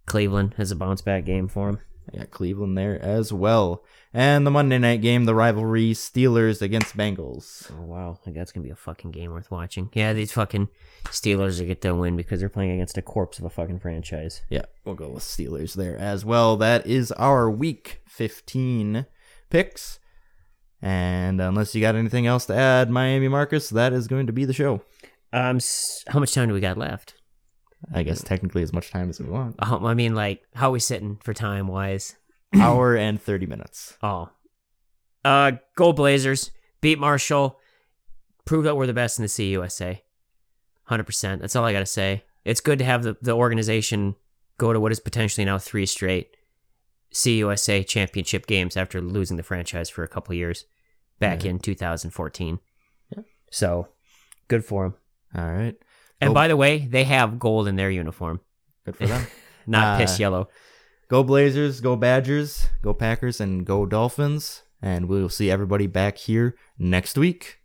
Cleveland has a bounce back game for them. I got Cleveland there as well. And the Monday night game, the rivalry Steelers against Bengals. Oh wow, like that's gonna be a fucking game worth watching. Yeah, these fucking Steelers will get their win because they're playing against a corpse of a fucking franchise. Yeah, we'll go with Steelers there as well. That is our week 15 picks. And unless you got anything else to add, Miami Marcus, that is going to be the show. Um, s- how much time do we got left? I guess technically as much time as we want. Uh, I mean, like, how are we sitting for time wise? Hour and 30 minutes. Oh, uh, go Blazers! Beat Marshall. Prove that we're the best in the CUSA. Hundred percent. That's all I gotta say. It's good to have the, the organization go to what is potentially now three straight CUSA championship games after losing the franchise for a couple years back Yeah. in 2014. Yeah. So good for them. All right. And Go- by the way, they have gold in their uniform, Good for them. not Uh, piss yellow. go Blazers, go Badgers, go Packers, and go Dolphins. And we'll see everybody back here next week.